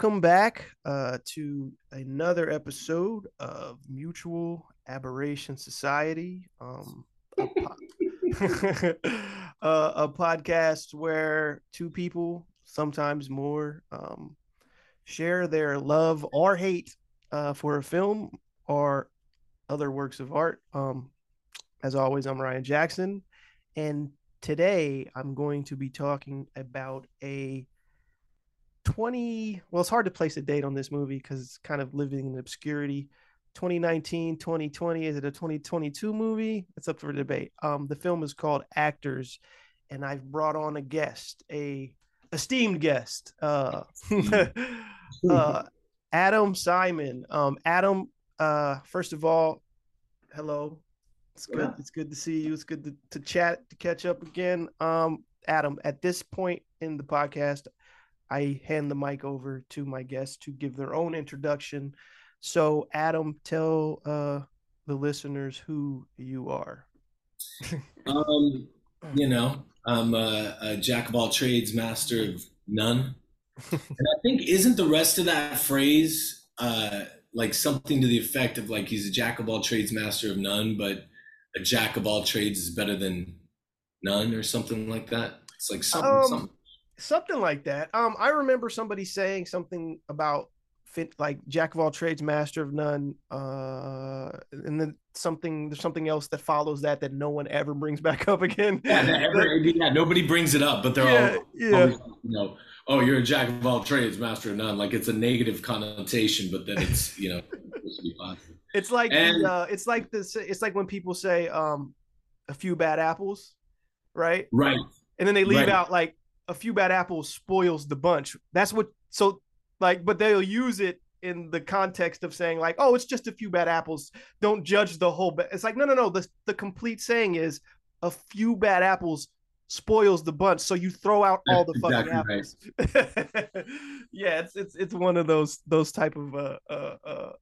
Welcome back uh, to another episode of Mutual Aberration Society, um, a, po- uh, a podcast where two people, sometimes more, um, share their love or hate uh, for a film or other works of art. Um, as always, I'm Ryan Jackson, and today I'm going to be talking about a 20 well it's hard to place a date on this movie because it's kind of living in obscurity. 2019 2020 is it a 2022 movie? It's up for debate. Um the film is called actors and i've brought on a guest a esteemed guest uh, uh adam simon. Um adam uh first of all hello. It's good yeah. it's good to see you. It's good to, to chat to catch up again. Um adam at this point in the podcast I hand the mic over to my guests to give their own introduction. So, Adam, tell uh, the listeners who you are. um, you know, I'm a, a, jack of all trades, master of none. and I think isn't the rest of that phrase uh, like something to the effect of like he's a jack of all trades, master of none, but a jack of all trades is better than none or something like that. It's like something, um, something something like that. Um, I remember somebody saying something about fit like jack of all trades, master of none. Uh, and then something there's something else that follows that that no one ever brings back up again. Yeah, ever, yeah nobody brings it up, but they're yeah, all yeah. Always, you know, oh, you're a jack of all trades, master of none. Like it's a negative connotation, but then it's you know. it's like and, uh, it's like this. It's like when people say um, a few bad apples, right? Right. And then they leave right. out like a few bad apples spoils the bunch. That's what so like, but they'll use it in the context of saying like, oh, it's just a few bad apples. Don't judge the whole. Ba-. It's like no, no, no. The the complete saying is a few bad apples spoils the bunch. So you throw out all the fucking apples. Right. yeah, it's it's it's one of those those type of uh, uh, uh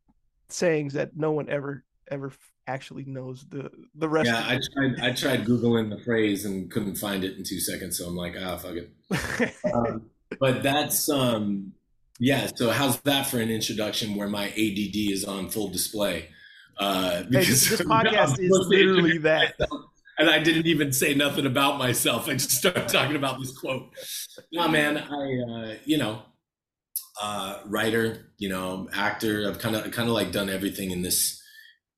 sayings that no one ever ever actually knows the the rest. Yeah, I tried I tried googling the phrase and couldn't find it in two seconds, so I'm like, ah, fuck it. um, but that's um, yeah. So how's that for an introduction where my ADD is on full display? Uh, because hey, this, podcast is literally that. And I didn't even say nothing about myself. I just started talking about this quote. No, man, I uh, you know, uh, writer, you know, actor. I've kind of kind of like done everything in this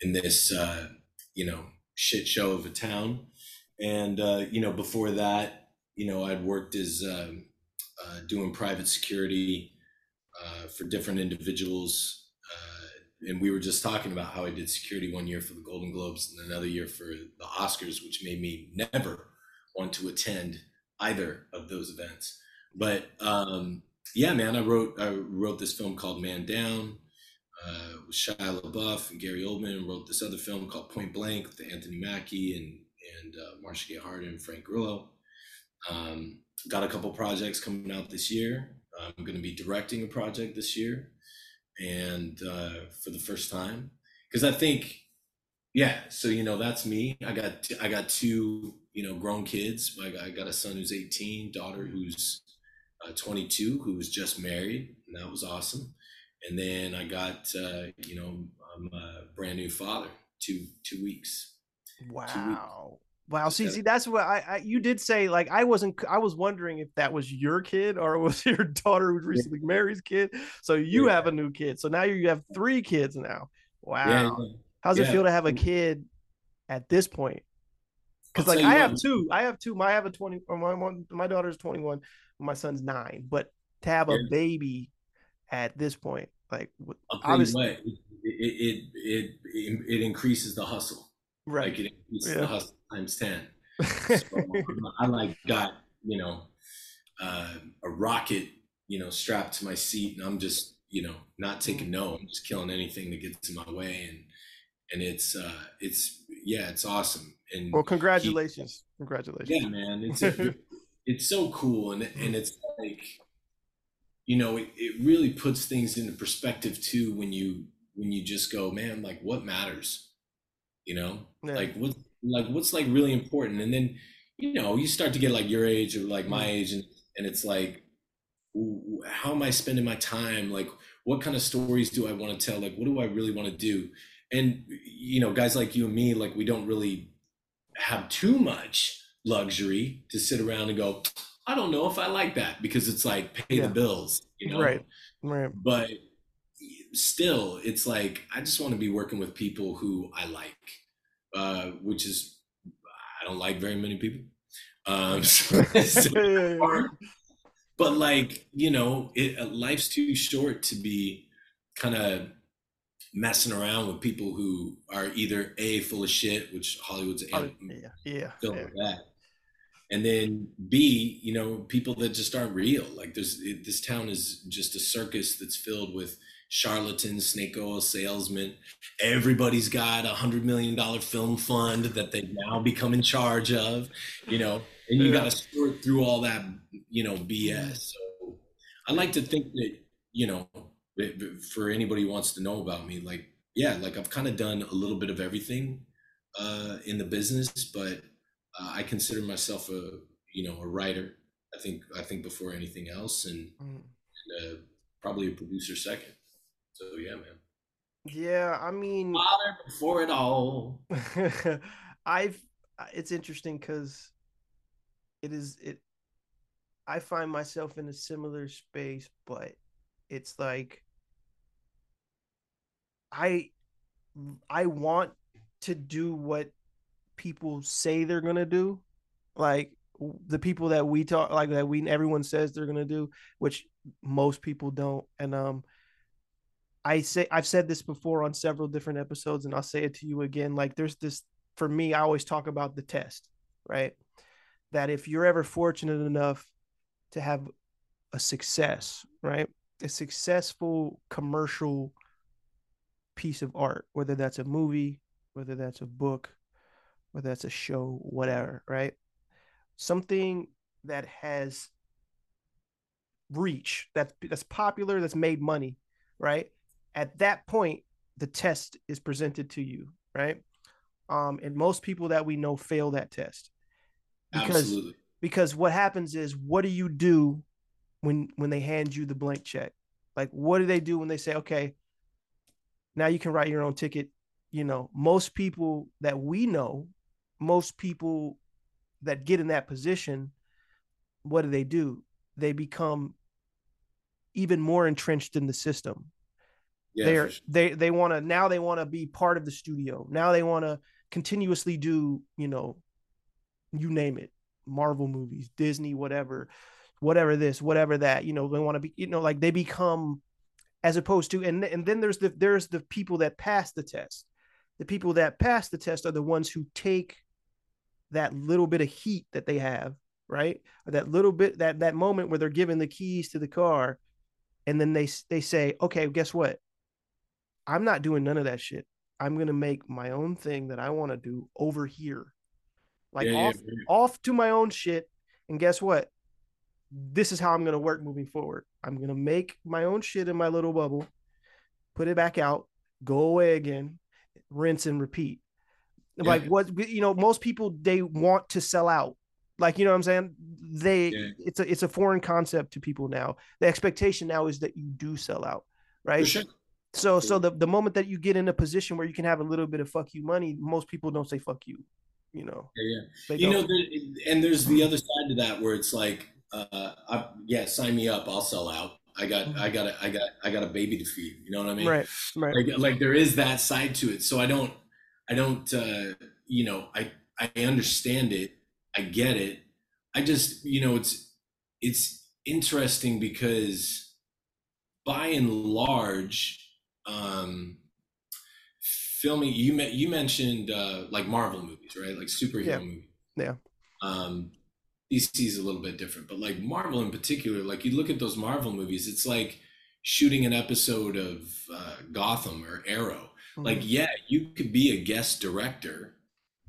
in this uh, you know shit show of a town. And uh, you know, before that, you know, I'd worked as um, uh, doing private security uh, for different individuals. Uh, and we were just talking about how I did security one year for the Golden Globes and another year for the Oscars, which made me never want to attend either of those events. But um, yeah, man, I wrote I wrote this film called Man Down uh, with Shia LaBeouf and Gary Oldman, wrote this other film called Point Blank with Anthony Mackie and and uh, Marcia Gay Harden and Frank Grillo. Um, got a couple projects coming out this year. I'm going to be directing a project this year, and uh, for the first time, because I think, yeah. So you know, that's me. I got I got two you know grown kids. I got, I got a son who's 18, daughter who's uh, 22, who was just married, and that was awesome and then I got uh, you know I'm a brand new father two two weeks. Wow. Two weeks. Wow. See, see, that's what I, I, you did say. Like, I wasn't. I was wondering if that was your kid or was your daughter who recently married kid. So you yeah. have a new kid. So now you have three kids now. Wow. Yeah, yeah. How's it feel to have a kid at this point? Because like I have what, two. I have two. My I have a twenty. My one. My daughter's twenty one. My son's nine. But to have a baby at this point. Like obviously, it, it, it it it increases the hustle. Right. Like it increases yeah. the hustle times ten. So I like got you know uh, a rocket you know strapped to my seat, and I'm just you know not taking no. I'm just killing anything that gets in my way, and and it's uh it's yeah, it's awesome. And well, congratulations, he, congratulations. Yeah, man, it's it's so cool, and and it's like you know, it, it really puts things into perspective too when you when you just go, man, like what matters, you know, yeah. like what like what's like really important, and then you know you start to get like your age or like my mm-hmm. age, and and it's like how am I spending my time? Like, what kind of stories do I want to tell? Like, what do I really want to do? And you know, guys like you and me, like we don't really have too much luxury to sit around and go, I don't know if I like that because it's like pay yeah. the bills, you know? Right. Right. But still, it's like I just want to be working with people who I like, uh, which is I don't like very many people. Um, so but like you know, it, uh, life's too short to be kind of messing around with people who are either a full of shit, which Hollywood's oh, yeah, yeah, yeah. that, and then b you know people that just aren't real. Like there's it, this town is just a circus that's filled with charlatans, snake oil salesmen. Everybody's got a hundred million dollar film fund that they now become in charge of, you know, and you got to sort through all that, you know, BS. So I like to think that, you know, for anybody who wants to know about me, like, yeah, like I've kind of done a little bit of everything uh, in the business, but uh, I consider myself a, you know, a writer. I think I think before anything else, and, mm. and uh, probably a producer second. So yeah, man. Yeah, I mean, father before it all. I've. It's interesting because it is it. I find myself in a similar space, but it's like I I want to do what people say they're gonna do, like the people that we talk like that we everyone says they're gonna do, which most people don't, and um I say I've said this before on several different episodes, and I'll say it to you again. Like there's this for me, I always talk about the test, right? That if you're ever fortunate enough to have a success, right? A successful commercial piece of art, whether that's a movie, whether that's a book, whether that's a show, whatever, right? Something that has reach, that that's popular, that's made money, right? at that point the test is presented to you right um and most people that we know fail that test because Absolutely. because what happens is what do you do when when they hand you the blank check like what do they do when they say okay now you can write your own ticket you know most people that we know most people that get in that position what do they do they become even more entrenched in the system yeah, They're they they want to now they want to be part of the studio. Now they want to continuously do, you know, you name it, Marvel movies, Disney, whatever, whatever this, whatever that, you know, they want to be, you know, like they become as opposed to and and then there's the there's the people that pass the test. The people that pass the test are the ones who take that little bit of heat that they have, right? Or that little bit that that moment where they're given the keys to the car and then they they say, "Okay, guess what? I'm not doing none of that shit. I'm gonna make my own thing that I want to do over here, like yeah, off yeah, off to my own shit. And guess what? This is how I'm gonna work moving forward. I'm gonna make my own shit in my little bubble, put it back out, go away again, rinse and repeat. Yeah. Like what you know, most people they want to sell out. Like you know what I'm saying? They it's a it's a foreign concept to people now. The expectation now is that you do sell out, right? Sure. So so the, the moment that you get in a position where you can have a little bit of fuck you money, most people don't say fuck you. You know. Yeah, yeah. You know, there, and there's the other side to that where it's like, uh, I, yeah, sign me up, I'll sell out. I got, mm-hmm. I got, a, I got, I got a baby to feed. You know what I mean? Right, right. Like, like there is that side to it. So I don't, I don't, uh, you know, I, I understand it, I get it. I just, you know, it's, it's interesting because by and large, um, filming you you mentioned uh, like Marvel movies, right? Like superhero yeah. movies. Yeah. Um, DC is a little bit different, but like Marvel in particular, like you look at those Marvel movies, it's like shooting an episode of uh, Gotham or Arrow. Mm-hmm. Like, yeah, you could be a guest director,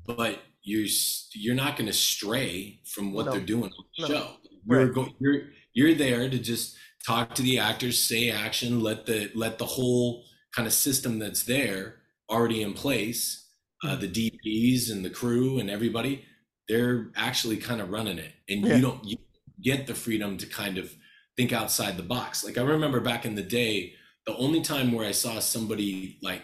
but you're you're not going to stray from what no. they're doing on the no. show. You're right. go, you're you're there to just talk to the actors, say action, let the let the whole kind of system that's there already in place, uh, the DPs and the crew and everybody, they're actually kind of running it, and yeah. you don't you get the freedom to kind of think outside the box. Like I remember back in the day, the only time where I saw somebody like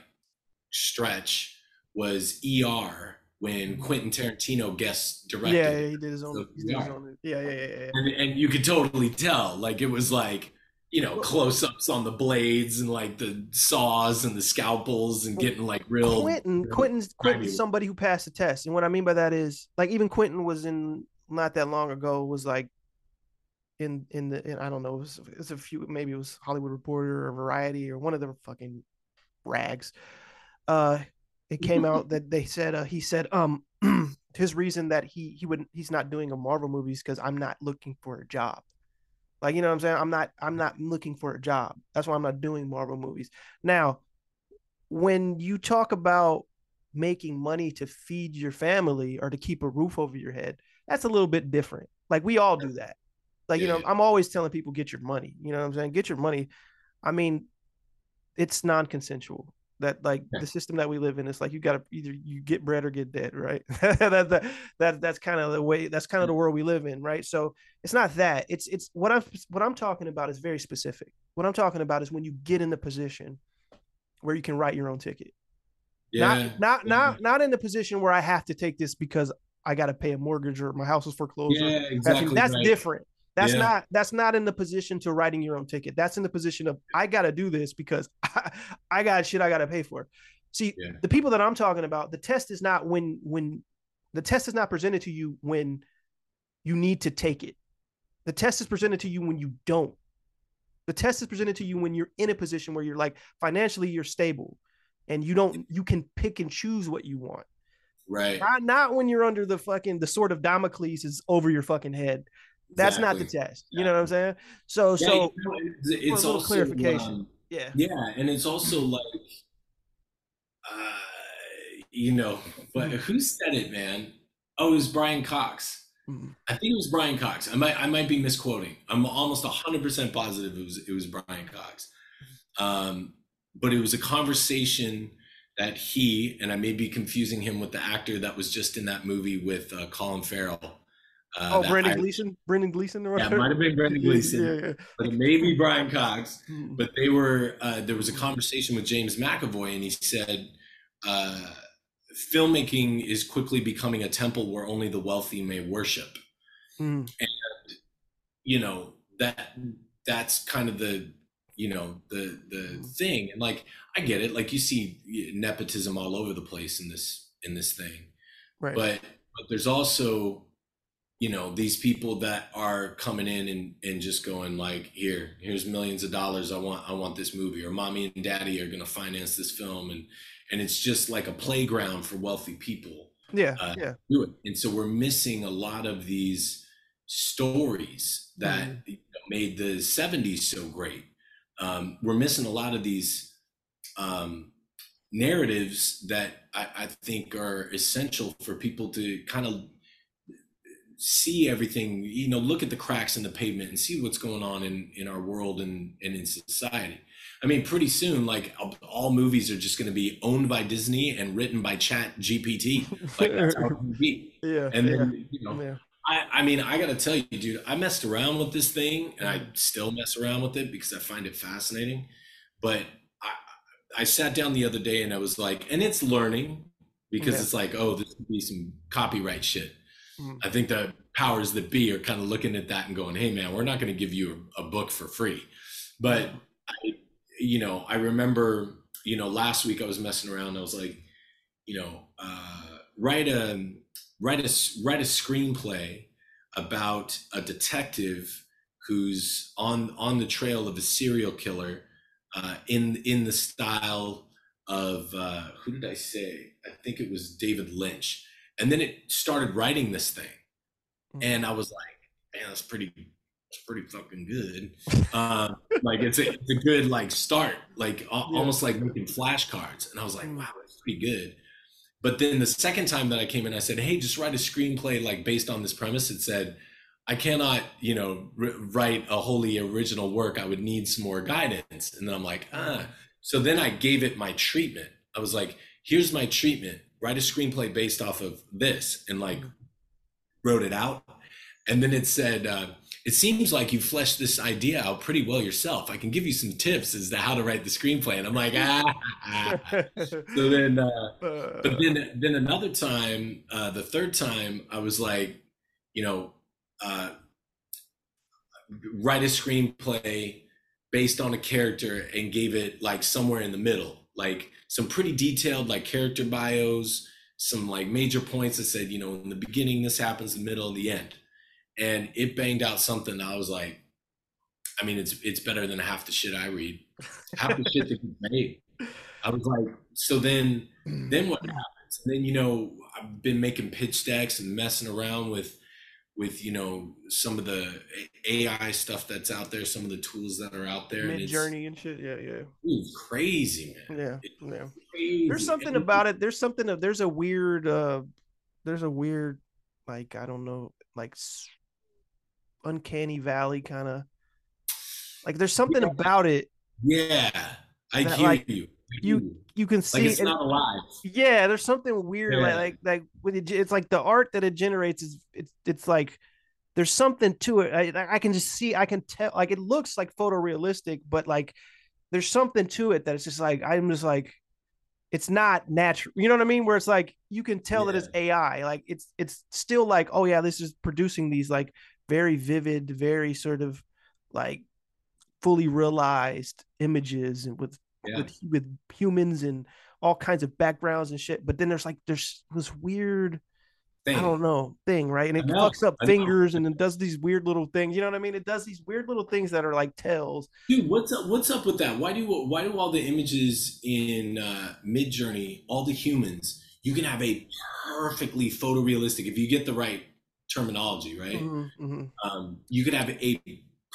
stretch was ER when Mm-hmm. Quentin Tarantino guest directed. Yeah, yeah, he did his own. So, did his own yeah, yeah, yeah, yeah. and, and you could totally tell like it was like you know close-ups on the blades and like the saws and the scalpels and getting like real Quentin, real Quentin's Quentin's somebody who passed the test, and what I mean by that is like even Quentin was in not that long ago was like in in the in, I don't know it was, it was a few maybe it was Hollywood Reporter or Variety or one of the fucking rags. Uh, it came out that they said uh, he said um his reason that he he wouldn't he's not doing a Marvel movies because I'm not looking for a job. Like you know what I'm saying? I'm not I'm not looking for a job. That's why I'm not doing Marvel movies. Now, when you talk about making money to feed your family or to keep a roof over your head, that's a little bit different. Like we all do that. Like you know, I'm always telling people get your money. You know what I'm saying? Get your money. I mean, it's non-consensual. That like Yeah. the system that we live in is like you got to either you get bread or get dead, right? that, that that that's kind of the way. That's kind of the world we live in, right? So it's not that. It's it's what I'm what I'm talking about is very specific. What I'm talking about is when you get in the position where you can write your own ticket. yeah Not not yeah. not not in the position where I have to take this because I got to pay a mortgage or my house is foreclosed. yeah that's, exactly that's right. different. That's Yeah. not that's not in the position to writing your own ticket. That's in the position of I got to do this because I, I got shit I got to pay for. See, Yeah. the people that I'm talking about, the test is not when when the test is not presented to you when you need to take it. The test is presented to you when you don't. The test is presented to you when you're in a position where you're like financially you're stable and you don't you can pick and choose what you want. right Not not when you're under the fucking the sword of Damocles is over your fucking head. That's not the Exactly. test. You know what I'm saying? So Yeah, so you know, it's, it's also clarification. um, yeah. yeah and it's also like uh you know but Mm-hmm. who said it man oh it was brian cox Mhm. I think it was Brian Cox. I might I might be misquoting. I'm almost 100% positive it was it was Brian Cox. Um, but it was a conversation that he and I may be confusing him with the actor that was just in that movie with uh, Colin Farrell. Uh, Oh, Brendan I- Gleeson, Brendan Gleeson or Yeah, might have been Brendan Gleeson, Yeah, yeah. but it may be Brian Cox Mhm. but they were uh, there was a conversation with James McAvoy, and he said uh, filmmaking is quickly becoming a temple where only the wealthy may worship. And You know that that's kind of the you know the the thing, and like I get it, like you see nepotism all over the place in this in this thing, Right. but but there's also you know these people that are coming in and, and just going like here here's millions of dollars i want i want this movie or mommy and daddy are going to finance this film and and it's just like a playground for wealthy people yeah, uh, yeah. do it and so we're missing a lot of these stories that Mhm. you know, made the 70s so great um, we're missing a lot of these um, narratives that I, I think are essential for people to kind of see everything you know look at the cracks in the pavement and see what's going on in in our world and, and in society i mean pretty soon like all- movies are just going to be owned by disney and written by chat gpt like that's how it would be yeah, and yeah, then you know yeah. I, I mean, I gotta tell you, dude, I messed around with this thing and I still mess around with it because I find it fascinating. But I, I sat down the other day and I was like, and it's learning because Yeah. it's like, oh, this could be some copyright shit. Mhm. I think the powers that be are kind of looking at that and going, hey, man, we're not going to give you a, a book for free. But, I, you know, I remember, you know, last week I was messing around. I was like, you know, uh, write a write a write a screenplay about a detective who's on on the trail of a serial killer uh, in in the style of uh, who did I say? I think it was David Lynch. And then it started writing this thing, and I was like, man, that's pretty. It's pretty fucking good. Um, like it's a, it's a good like start, like a- almost like making flashcards. And I was like, Mm. wow, that's pretty good. But then the second time that I came in, I said, hey, just write a screenplay like based on this premise. It said, I cannot, you know, r- write a wholly original work. I would need some more guidance. And then I'm like, ah. So then I gave it my treatment. I was like, here's my treatment. Write a screenplay based off of this, and like wrote it out. And then it said, uh, it seems like you fleshed this idea out pretty well yourself. I can give you some tips as to how to write the screenplay. And I'm like, ah. so then, uh, but then, then another time, uh, the third time, I was like, you know, uh, write a screenplay based on a character and gave it like somewhere in the middle, like some pretty detailed like character bios, some like major points that said, you know, in the beginning this happens, the middle, and the end and it banged out something. I was like, I mean, it's it's better than half the shit I read, half the shit that gets made. I was like, so then, hmm. then what happens? And then you know, I've been making pitch decks and messing around with, with you know, some of the AI stuff that's out there, some of the tools that are out there. Midjourney and shit. Yeah, yeah. It's crazy, man. Yeah, it's yeah. Crazy. There's something about it. There's something of. There's a weird. uh There's a weird, like I don't know, like uncanny valley kind of like there's something yeah. about it yeah i hear like, you you you can see like it's not alive yeah there's something weird yeah. like like like with it, it's like the art that it generates is it's it's like there's something to it I, I can just see i can tell like it looks like photorealistic but like there's something to it that it's just like i'm just like it's not natural you know what i mean where it's like you can tell yeah. that it's ai like it's it's still like oh yeah this is producing these like very vivid, very sort of like fully realized images and with yeah. with with humans and all kinds of backgrounds and shit. But then there's like there's this weird thing. I don't know thing, right? And it fucks up fingers and it does these weird little things. You know what I mean? It does these weird little things that are like tails. Dude, what's up? What's up with that? Why do why do all the images in uh, Midjourney, all the humans, you can have a perfectly photorealistic if you get the right terminology, right? Mm-hmm, mm-hmm. Um, you could have a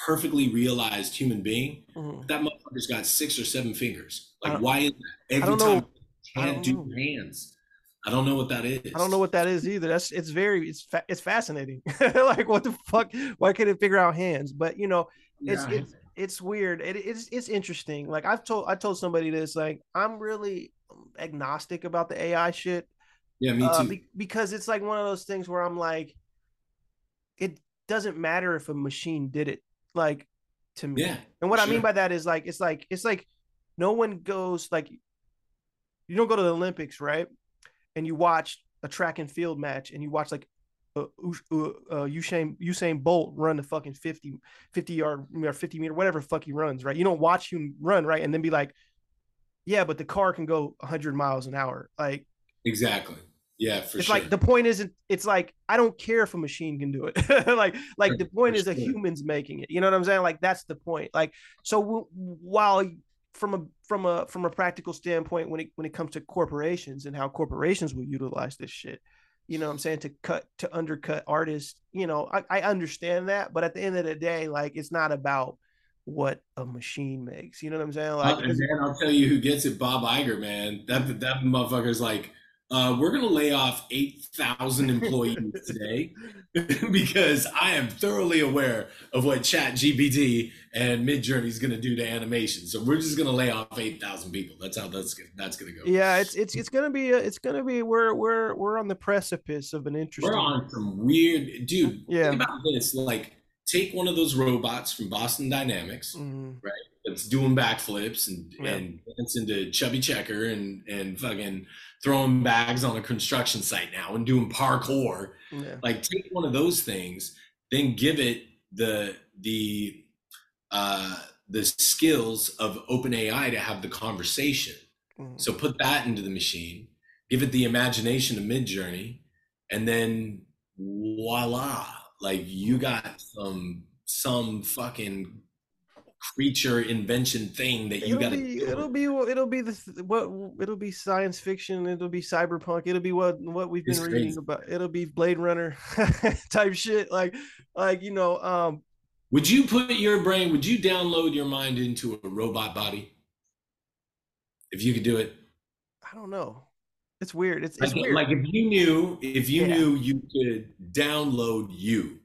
perfectly realized human being. Mm-hmm. That motherfucker's got six or seven fingers. Like, why is that? Every time know. can't do know. hands. I don't know what that is. I don't know what that is either. That's it's very it's fa- it's fascinating. like what the fuck? Why can't it figure out hands? But you know, it's yeah. it's it's weird. It, it's it's interesting. Like I've told I told somebody this. Like I'm really agnostic about the AI shit. Yeah, me uh, too. Uh, be- because it's like one of those things where I'm like, it doesn't matter if a machine did it like to me yeah, and what sure. i mean by that is like it's like it's like no one goes like you don't go to the olympics right and you watch a track and field match and you watch like uh, uh, uh, Usain Usain Bolt run the fucking 50, 50 yard or 50 meter, whatever fuck he runs, right? You don't watch him run, right? And then be like, yeah, but the car can go 100 miles an hour. Like, exactly. Yeah, for it's sure. like the point isn't. It's like I don't care if a machine can do it. like like the point for is sure. that humans making it. You know what I'm saying? Like that's the point. Like so w- while from a from a from a practical standpoint, when it when it comes to corporations and how corporations will utilize this shit, you know what I'm saying to cut to undercut artists. You know I, I understand that, but at the end of the day, like it's not about what a machine makes. You know what I'm saying? Like, uh, and man, I'll tell you who gets it. Bob Iger, man. That that motherfucker's like uh, we're going to lay off 8,000 employees today because I am thoroughly aware of what Chat GPT and Midjourney is going to do to animation. So we're just going to lay off 8,000 people. That's how that's that's going to go. Yeah, it's it's it's going to be a, it's going to be we're we're we're on the precipice of an interesting. We're on some weird, dude. Yeah. Think about this. Like, take one of those robots from Boston Dynamics, mm-hmm. right? That's doing backflips and yeah. and dancing to Chubby Checker and and fucking throwing bags on a construction site now and doing parkour. Yeah. Like take one of those things, then give it the the uh, the skills of OpenAI to have the conversation. Mm-hmm. So put that into the machine, give it the imagination of Midjourney, and then voila! Like you got some some fucking creature invention thing that you got to it'll be it'll be the what it'll be science fiction it'll be cyberpunk it'll be what what we've been it's reading crazy. about it'll be blade runner type shit like like you know um would you put your brain would you download your mind into a robot body? If you could do it. I don't know it's weird it's, it's like, weird. like if you knew if you yeah. knew you could download you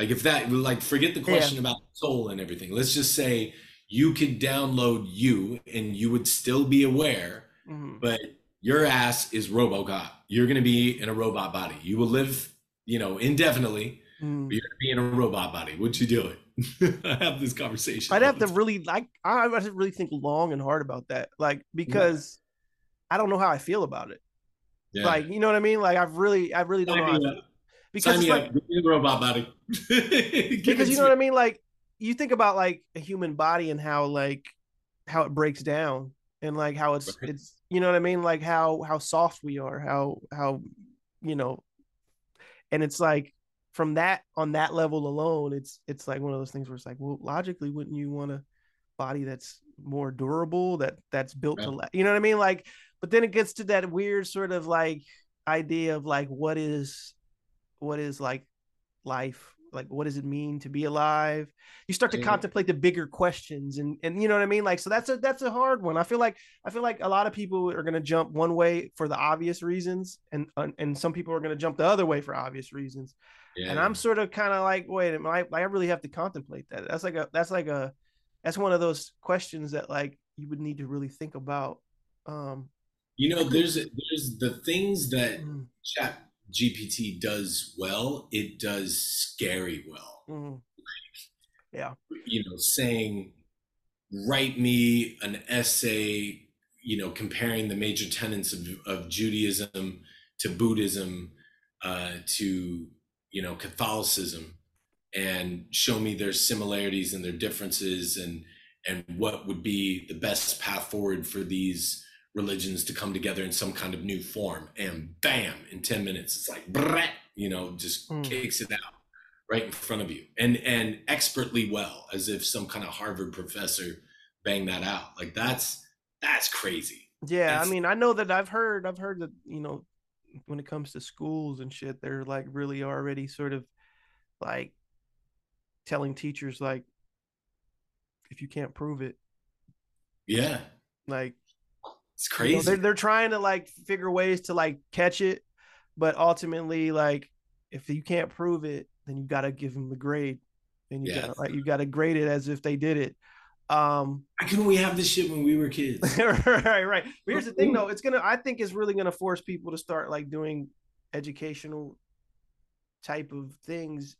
like if that like forget the question yeah. about soul and everything. Let's just say you could download you and you would still be aware, mm-hmm. but your ass is RoboCop. You're going to be in a robot body. You will live, you know, indefinitely, Mm. You're gonna be in a robot body. What would you doing? I have this conversation. I'd have to really like I to really think long and hard about that. Like because I don't know how I feel about it. Yeah. Like, you know what I mean? Like I've really I really don't know. How I me feel. up. Because Sign it's like up. Give me the robot body. because you know what I mean? Like you think about like a human body and how like how it breaks down and like how it's Right. it's you know what I mean? Like how how soft we are, how how you know and it's like from that on that level alone, it's it's like one of those things where it's like, well, logically, wouldn't you want a body that's more durable, that that's built to Right. la- you know what I mean? Like, but then it gets to that weird sort of like idea of like what is what is like life? Like what does it mean to be alive? You start to Yeah. contemplate the bigger questions and and you know what i mean? Like so that's a that's a hard one. I feel like i feel like a lot of people are going to jump one way for the obvious reasons and and some people are going to jump the other way for obvious reasons. Yeah. and i'm sort of kind of like wait a minute, I, I really have to contemplate that. That's like a that's like a that's one of those questions that like you would need to really think about um you know, there's there's the things that mm, Chat GPT does well. It does scary well. mm, You know, saying, write me an essay. You know, comparing the major tenets of of Judaism to Buddhism uh, to you know Catholicism, and show me their similarities and their differences, and and what would be the best path forward for these religions to come together in some kind of new form. And bam, in 10 minutes, it's like, brat, you know, just Mm. kicks it out right in front of you and, and expertly well, as if some kind of Harvard professor banged that out. Like that's, that's crazy. Yeah, I mean, I know that I've heard, I've heard that you know, when it comes to schools and shit, they're like really already sort of like telling teachers like, if you can't prove it, Yeah. like It's you crazy. know, they're they're trying to like figure ways to like catch it, but ultimately, like if you can't prove it, then you got to give them the grade, and you Yeah. got to like you got to grade it as if they did it. Um, Why couldn't we have this shit when we were kids? right, right. But here's the thing, though. It's gonna. I think it's really gonna force people to start like doing educational type of things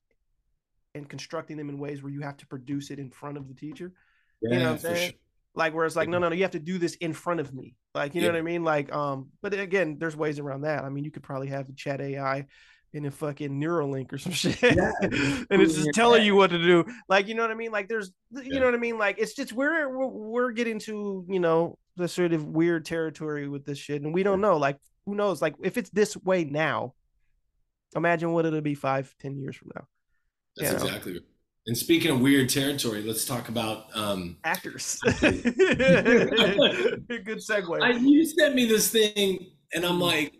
and constructing them in ways where you have to produce it in front of the teacher. Yeah, know what I'm saying? sure. Like where it's like, no, no, no, you have to do this in front of me. Like, you know what I mean? Like, um, but again, there's ways around that. I mean, you could probably have the chat AI in a fucking Neuralink or some shit, Yeah. and it's just telling you what to do. Like, you know what I mean? Like, there's, you Yeah. know what I mean? Like, it's just we're we're, we're getting to you know the sort of weird territory with this shit, and we don't know. Like, who knows? Like, if it's this way now, imagine what it'll be five, ten years from now. That's you know. exactly. And speaking of weird territory, let's talk about um, Actors. Good segue. I, you sent me this thing, and I'm like,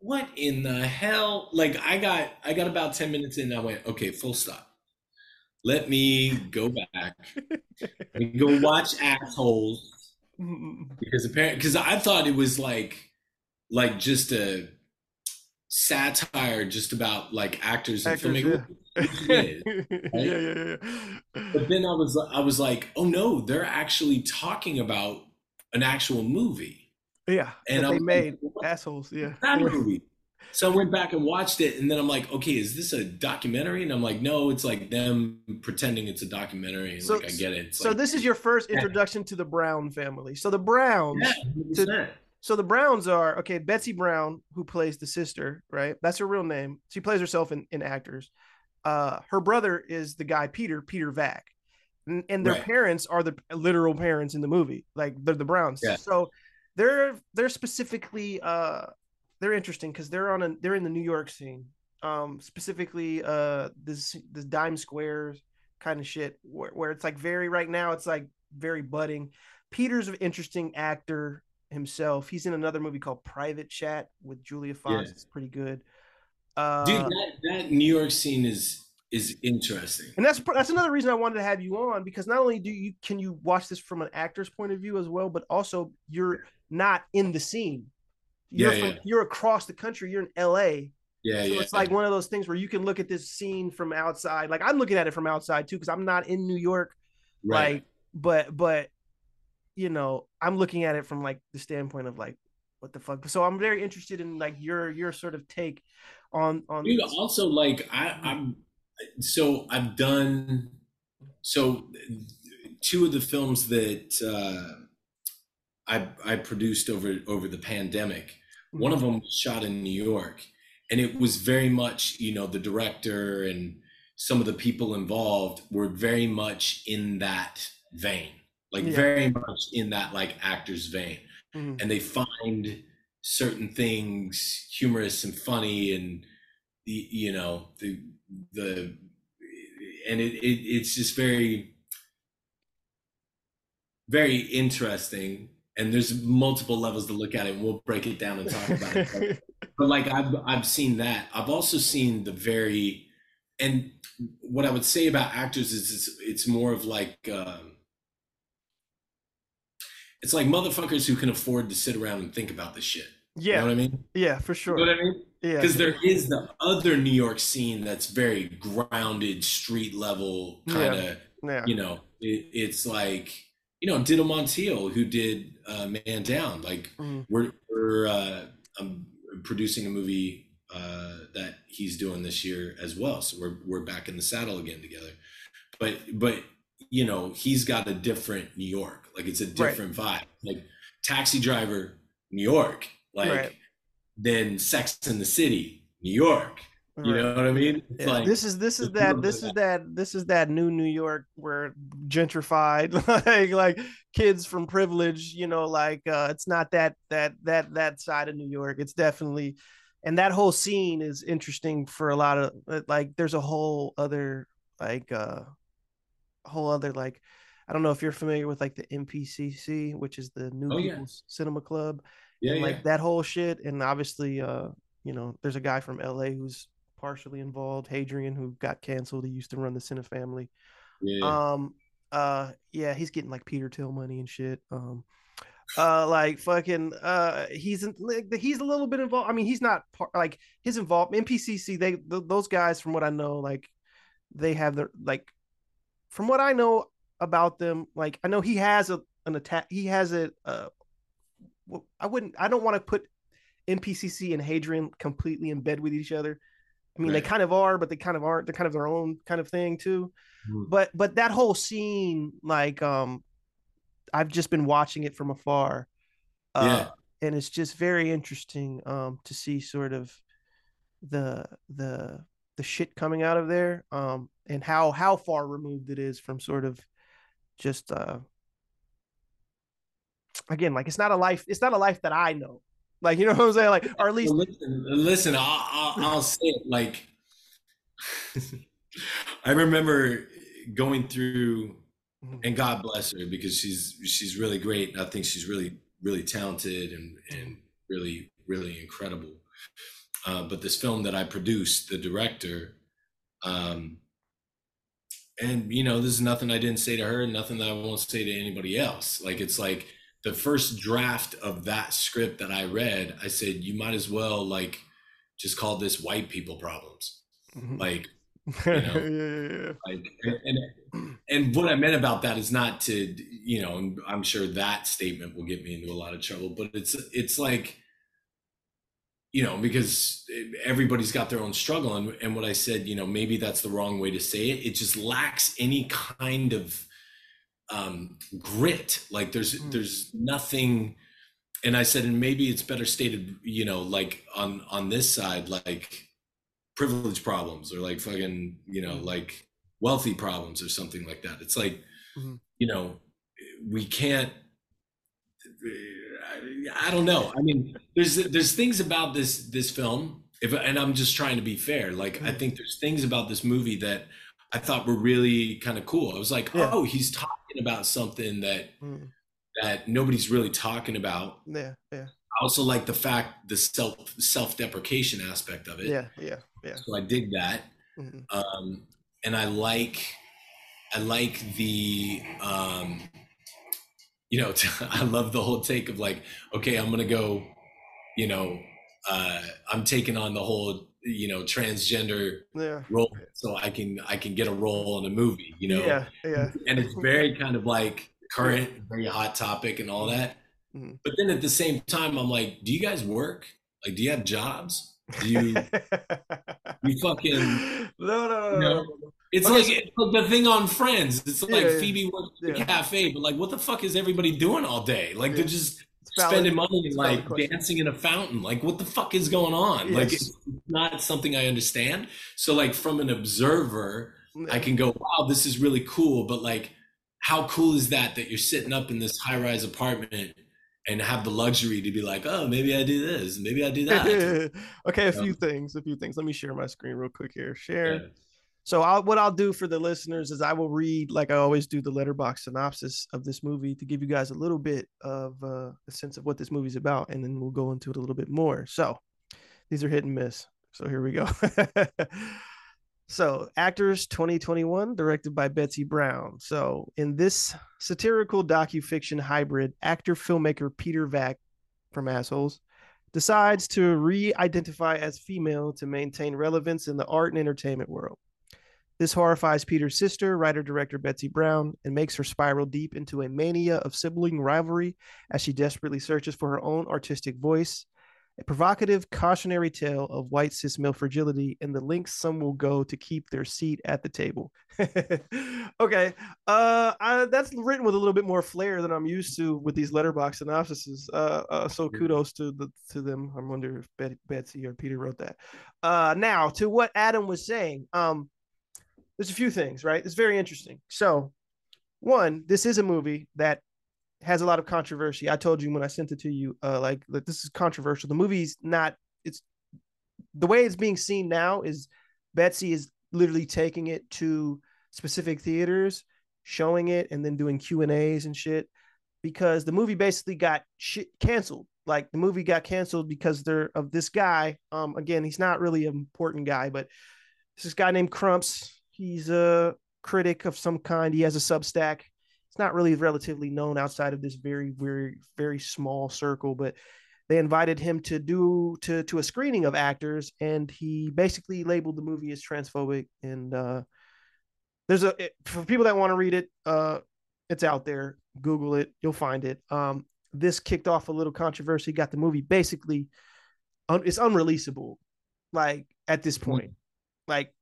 "What in the hell?" Like, I got, I got about ten minutes in, and I went, "Okay, full stop. Let me go back. Go watch assholes because apparently, because I thought it was like, like just a satire, just about like actors and Actors, filmmakers. which is. yeah, yeah, yeah. But then I was, I was like, "Oh no, they're actually talking about an actual movie." Yeah, And they made "What assholes. Yeah, that movie. So I went back and watched it, and then I'm like, okay, is this a documentary? And I'm like, no, it's like them pretending it's a documentary. And So- like, I get it. It's So like, this is your first introduction to the Brown family. So the Browns. yeah, 100%. So the Browns are okay. Betsey Brown, who plays the sister, right? That's her real name. She plays herself in, in actors. Uh, her brother is the guy Peter Peter Vack, and, and their Right. parents are the literal parents in the movie. Like they're the Browns. Yeah. So they're they're specifically uh they're interesting because they're on a they're in the New York scene. Um, specifically uh this this Dimes Square kind of shit where, where it's like very right now it's like very budding. Peter's an interesting actor himself. He's in another movie called Private Chat with Julia Fox. Yeah. It's pretty good. Uh, Dude, that, that New York scene is is interesting. and that's that's another reason I wanted to have you on because not only do you can you watch this from an actor's point of view as well, but also you're not in the scene. You're Yeah, from, yeah. you're across the country. You're in L.A. Yeah, so yeah. it's like one of those things where you can look at this scene from outside. Like I'm looking at it from outside too because I'm not in New York. right. Like, but but you know, I'm looking at it from like the standpoint of like what the fuck. So I'm very interested in like your your sort of take on on. Dude, also like I, I'm so I've done so two of the films that uh, I I produced over over the pandemic. One of Mm-hmm. them was shot in New York, and it was very much you know the director and some of the people involved were very much in that vein, like Yeah. very much in that like actor's vein Mhm. and they find certain things humorous and funny and the you know the the and it, it it's just very very interesting. And there's multiple levels to look at it. And we'll break it down and talk about it. But, but like I've I've seen that. I've also seen the very and what I would say about actors is it's, it's more of like um, it's like motherfuckers who can afford to sit around and think about this shit. You know yeah, what I mean? yeah, for You sure. know what I mean? Yeah, Because there is the other New York scene that's very grounded, street level kind of. yeah, You know, it, it's like you know Dito Montiel who did uh, Man Down. Like Mhm. we're we're uh, I'm producing a movie uh, that he's doing this year as well. So we're we're back in the saddle again together. But but you know he's got a different New York. Like it's a different vibe. Like Taxi Driver, New York. Like Right. then Sex in the City, New York. You Right. know what I mean? It's Yeah, like this is this is it's a little that this is that this is that new New York where gentrified like like kids from privilege you know like uh it's not that that that that side of New York it's definitely and that whole scene is interesting for a lot of uh, like there's a whole other like uh whole other like I don't know if you're familiar with like the NPCC which is the New Oh, yeah. People's Cinema Club yeah, and yeah. like that whole shit and obviously uh you know there's a guy from la who's partially involved hadrian who got canceled he used to run the Cinefamily yeah. um uh yeah he's getting like Peter Thiel money and shit um uh like fucking uh he's in, like he's a little bit involved i mean he's not part like his involved npcc they th- those guys from what i know like they have their like from what i know about them like i know he has a an attack he has a uh I wouldn't. I don't want to put NPCC and Hadrian completely in bed with each other. I mean, Right. they kind of are, but they kind of aren't. They're kind of their own kind of thing too. Mhm. But but that whole scene, like, um, I've just been watching it from afar, uh, Yeah. and it's just very interesting um to see sort of the the the shit coming out of there, um, and how how far removed it is from sort of just uh again like it's not a life it's not a life that i know like you know what i'm saying like or at least listen, listen I'll, I'll, I'll say it like I remember going through, and God bless her because she's she's really great. I think she's really really talented and and really really incredible. Uh, but this film that I produced, the director, um, and you know, this is nothing I didn't say to her, nothing that I won't say to anybody else. Like it's like the first draft of that script that I read, I said, you might as well like just call this white people problems. Mhm. Like, yeah, know, yeah, yeah. like, and and what I meant about that is not to, you know, I'm sure that statement will get me into a lot of trouble, but it's it's like, you know, because everybody's got their own struggle, and and what I said, you know, maybe that's the wrong way to say it. It just lacks any kind of um, grit. Like there's Mm. there's nothing. And I said, and maybe it's better stated, you know, like on on this side, like privilege problems or like fucking, you know, Mm. like wealthy problems or something like that. It's like, Mhm. you know, we can't. I don't know. I mean, there's there's things about this this film, if and I'm just trying to be fair. Like, I Mhm. think there's things about this movie that I thought were really kind of cool. I was like, Yeah. oh, he's talking about something that Mm. that nobody's really talking about. yeah yeah I also like the fact the self self deprecation aspect of it. yeah yeah yeah So I dig that. Mhm. Um, and I like I like the um, you know I love the whole take of like okay I'm gonna go you know uh, I'm taking on the whole you know transgender yeah role so I can I can get a role in a movie you know yeah yeah and it's very kind of like current very hot topic and all that Mhm. but then at the same time I'm like do you guys work like do you have jobs do You you fucking no no no, you know, no, no. it's Okay, like, it's like the thing on Friends. It's like Yeah, Phoebe works at the yeah. cafe, but like, what the fuck is everybody doing all day? Like, they're just valid. spending money and like dancing in a fountain. Like, what the fuck is going on? Like, it's not something I understand. So, like, from an observer, I can go, wow, this is really cool. But like, how cool is that that you're sitting up in this high rise apartment and have the luxury to be like, oh, maybe I do this, maybe I do that. okay, a few things, a few things. Let me share my screen real quick here. Share. Yeah. So I'll, what I'll do for the listeners is I will read, like I always do, the Letterboxd synopsis of this movie to give you guys a little bit of uh, a sense of what this movie's about, and then we'll go into it a little bit more. So these are hit and miss. So here we go. so actors 2021, directed by Betsey Brown. So in this satirical docufiction hybrid, actor filmmaker Peter Vack from Assholes decides to re-identify as female to maintain relevance in the art and entertainment world. This horrifies Peter's sister, writer director Betsey Brown, and makes her spiral deep into a mania of sibling rivalry as she desperately searches for her own artistic voice. A provocative cautionary tale of white cis male fragility and the lengths some will go to keep their seat at the table. okay, uh, I, that's written with a little bit more flair than I'm used to with these Letterboxd synopsises. Uh, uh, so kudos to the to them. I wonder if Bet- Betsey or Peter wrote that. Uh, now to what Adam was saying. Um, there's a few things, right? It's very interesting. So, one, this is a movie that has a lot of controversy. I told you when I sent it to you, uh, like that this is controversial. The movie's not. It's the way it's being seen now is Betsey is literally taking it to specific theaters, showing it, and then doing Q and A's and shit. Because the movie basically got shit canceled. Like the movie got canceled because they're of this guy. Um, again, he's not really an important guy, but this guy named Crumps. He's a critic of some kind. He has a Substack. It's not really relatively known outside of this very, very, very small circle, but they invited him to do to to a screening of actors, and he basically labeled the movie as transphobic. And uh, there's a it, for people that want to read it, uh, it's out there. Google it, you'll find it. Um, this kicked off a little controversy. Got the movie basically, un, it's unreleasable. Like at this point, like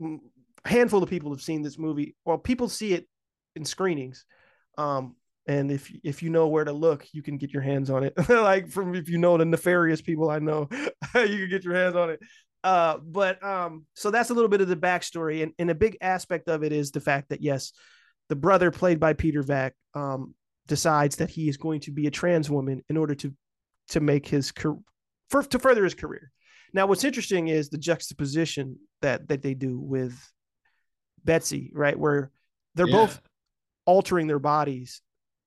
mm, a handful of people have seen this movie. Well, people see it in screenings. Um, and if if you know where to look, you can get your hands on it. like from if you know the nefarious people I know, you can get your hands on it. Uh, but um, so that's a little bit of the backstory, and, and a big aspect of it is the fact that yes, the brother played by Peter Vack um, decides that he is going to be a trans woman in order to to make his career to further his career. Now, what's interesting is the juxtaposition that that they do with Betsey, right, where they're Yeah. both altering their bodies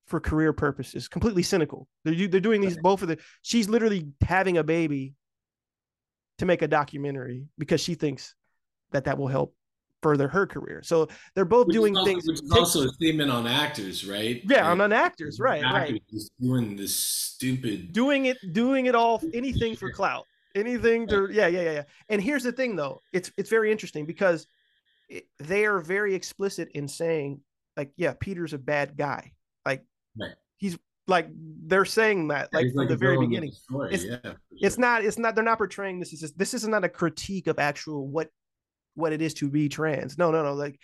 for career purposes, completely cynical. They're they're doing these both of the. She's literally having a baby to make a documentary because she thinks that that will help further her career. So they're both Which doing also- things. Which is also a statement on actors, right? yeah, Like, on on actors, right, actors right. just doing this stupid. doing it doing it all anything for clout anything to yeah yeah yeah yeah and here's the thing though it's it's very interesting because they are very explicit in saying like yeah peter's a bad guy. Like Right. he's like they're saying that like from the very beginning. the It's- yeah, for it's not it's not they're not portraying this as this is not a critique of actual what what it is to be trans. No no no like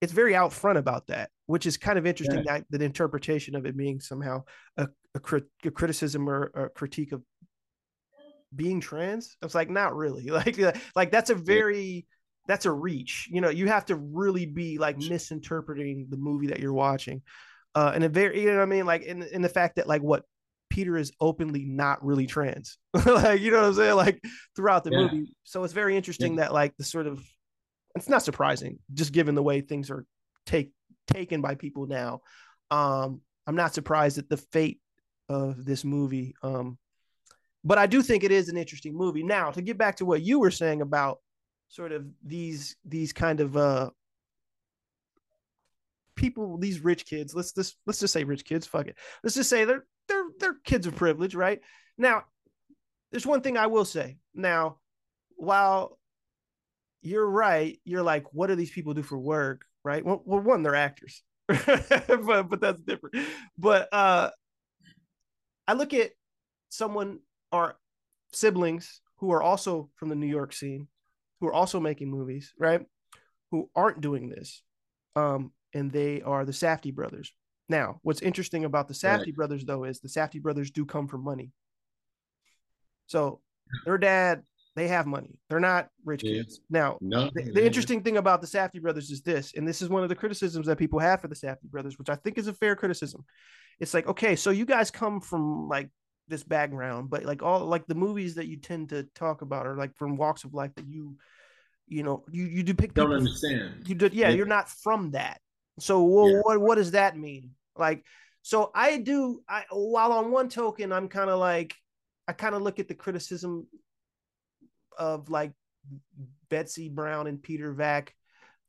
it's very out front about that which is kind of interesting that the interpretation of it being somehow a, a, crit, a criticism or a critique of being trans? It's like not really. Like like that's a very that's a reach. You know you have to really be like misinterpreting the movie that you're watching. Uh and a very you know what i mean? Like in, in the fact that like what peter is openly not really trans. Like you know what i'm saying? Like throughout the Yeah. movie. So it's very interesting that like the sort of it's not surprising just given the way things are take taken by people now. Um i'm not surprised at the fate of this movie um but I do think it is an interesting movie. Now, to get back to what you were saying about sort of these these kind of uh people, these rich kids. Let's just let's just say rich kids. Fuck it. Let's just say they're they're they're kids of privilege, right? Now, there's one thing I will say. Now, while you're right, you're like, what do these people do for work, right? Well, well one, they're actors, but but that's different. But uh I look at someone or siblings who are also from the New York scene, who are also making movies, right? Who aren't doing this. Um, and they are the Safdie brothers. Now, what's interesting about the Safdie right. brothers, though, is the Safdie brothers do come from money. So their dad, they have money. They're not rich yeah. kids. Now, no, the, the, interesting thing about the Safdie brothers is this, and this is one of the criticisms that people have for the Safdie brothers, which I think is a fair criticism. It's like, okay, so you guys come from like this background, but like all like the movies that you tend to talk about are like from walks of life that you, you know, you you do pick. Don't understand. You did, yeah, yeah, You're not from that. So well, yeah. what what does that mean? Like, so I do. I while on one token, I'm kind of like, I kind of look at the criticism of like Betsey Brown and Peter Vack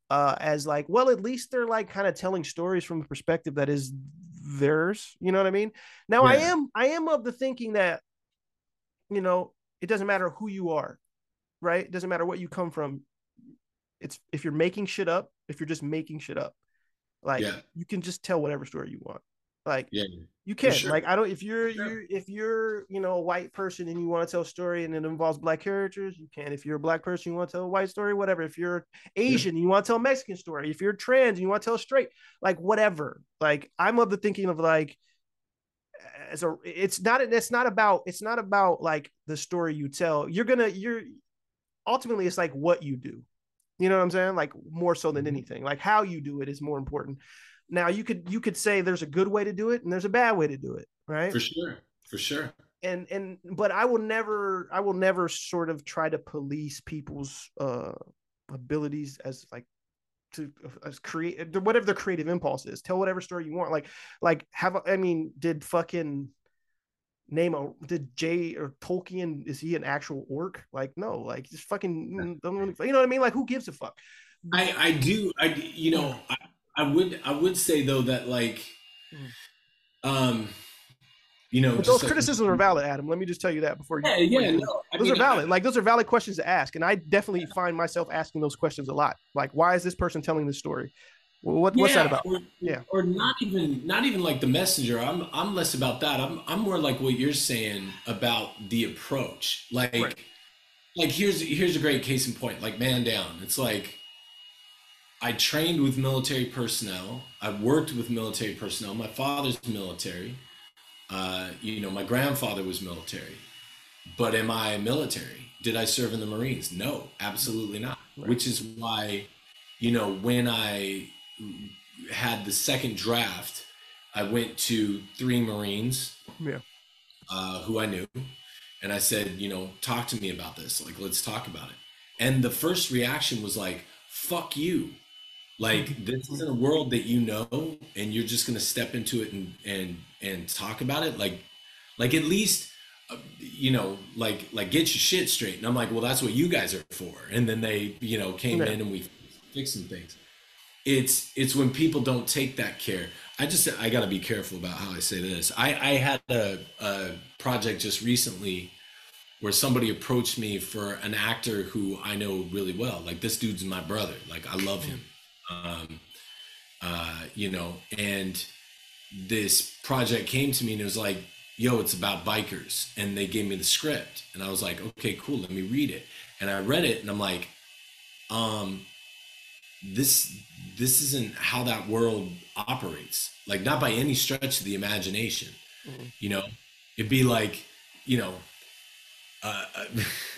uh, as like, well, at least they're like kind of telling stories from a perspective that is theirs. You know what I mean? Now yeah. I am I am of the thinking that, you know, it doesn't matter who you are, right? It doesn't matter what you come from. It's if you're making shit up, if you're just making shit up, like yeah. you can just tell whatever story you want. Like yeah, you can. Sure. Like I don't if you're sure. you if you're, you know, a white person and you want to tell a story and it involves black characters, you can. If you're a black person, you want to tell a white story, whatever. If you're Asian, yeah. you want to tell a Mexican story. If you're trans and you want to tell a straight, like whatever. Like I'm of the thinking of like as a it's not it's not about it's not about like the story you tell. You're gonna you're ultimately it's like what you do. You know what I'm saying? Like more so than mm-hmm. anything. Like how you do it is more important. Now you could you could say there's a good way to do it and there's a bad way to do it, right? For sure. For sure. And and but I will never I will never sort of try to police people's uh abilities as like to as create whatever the creative impulse is. Tell whatever story you want. Like like have I mean did fucking name a did J.R. Tolkien is he an actual orc? Like no, like just fucking you know what I mean? Like who gives a fuck? I I do I you know I, I would I would say though that like um you know but those criticisms are valid adam let me just tell you that before you yeah yeah no, those mean, are valid I, like those are valid questions to ask and i definitely yeah. find myself asking those questions a lot like why is this person telling this story what, what's that about? Or, yeah, or not even not even like the messenger. I'm I'm less about that. I'm I'm more like what you're saying about the approach. Like right. like here's here's a great case in point. Like man down. It's like I trained with military personnel. I worked with military personnel. My father's military. Uh, you know, my grandfather was military. But am I military? Did I serve in the Marines? No, absolutely not. Right. Which is why, you know, when I had the second draft, I went to three Marines yeah. uh, who I knew. And I said, you know, talk to me about this. Like, let's talk about it. And the first reaction was like, fuck you. Like, this isn't a world that you know, and you're just going to step into it and, and, and talk about it. Like, like at least, uh, you know, like, like get your shit straight. And I'm like, well, that's what you guys are for. And then they, you know, came in and we fixed some things it's it's when people don't take that care. I just I got to be careful about how I say this. I I had a, a project just recently where somebody approached me for an actor who I know really well. Like this dude's my brother. Like I love him. Um, uh, you know, and this project came to me and it was like, yo, it's about bikers. And they gave me the script. And I was like, okay, cool, let me read it. And I read it and I'm like, um, this this isn't how that world operates like not by any stretch of the imagination mm-hmm. you know it'd be like you know uh,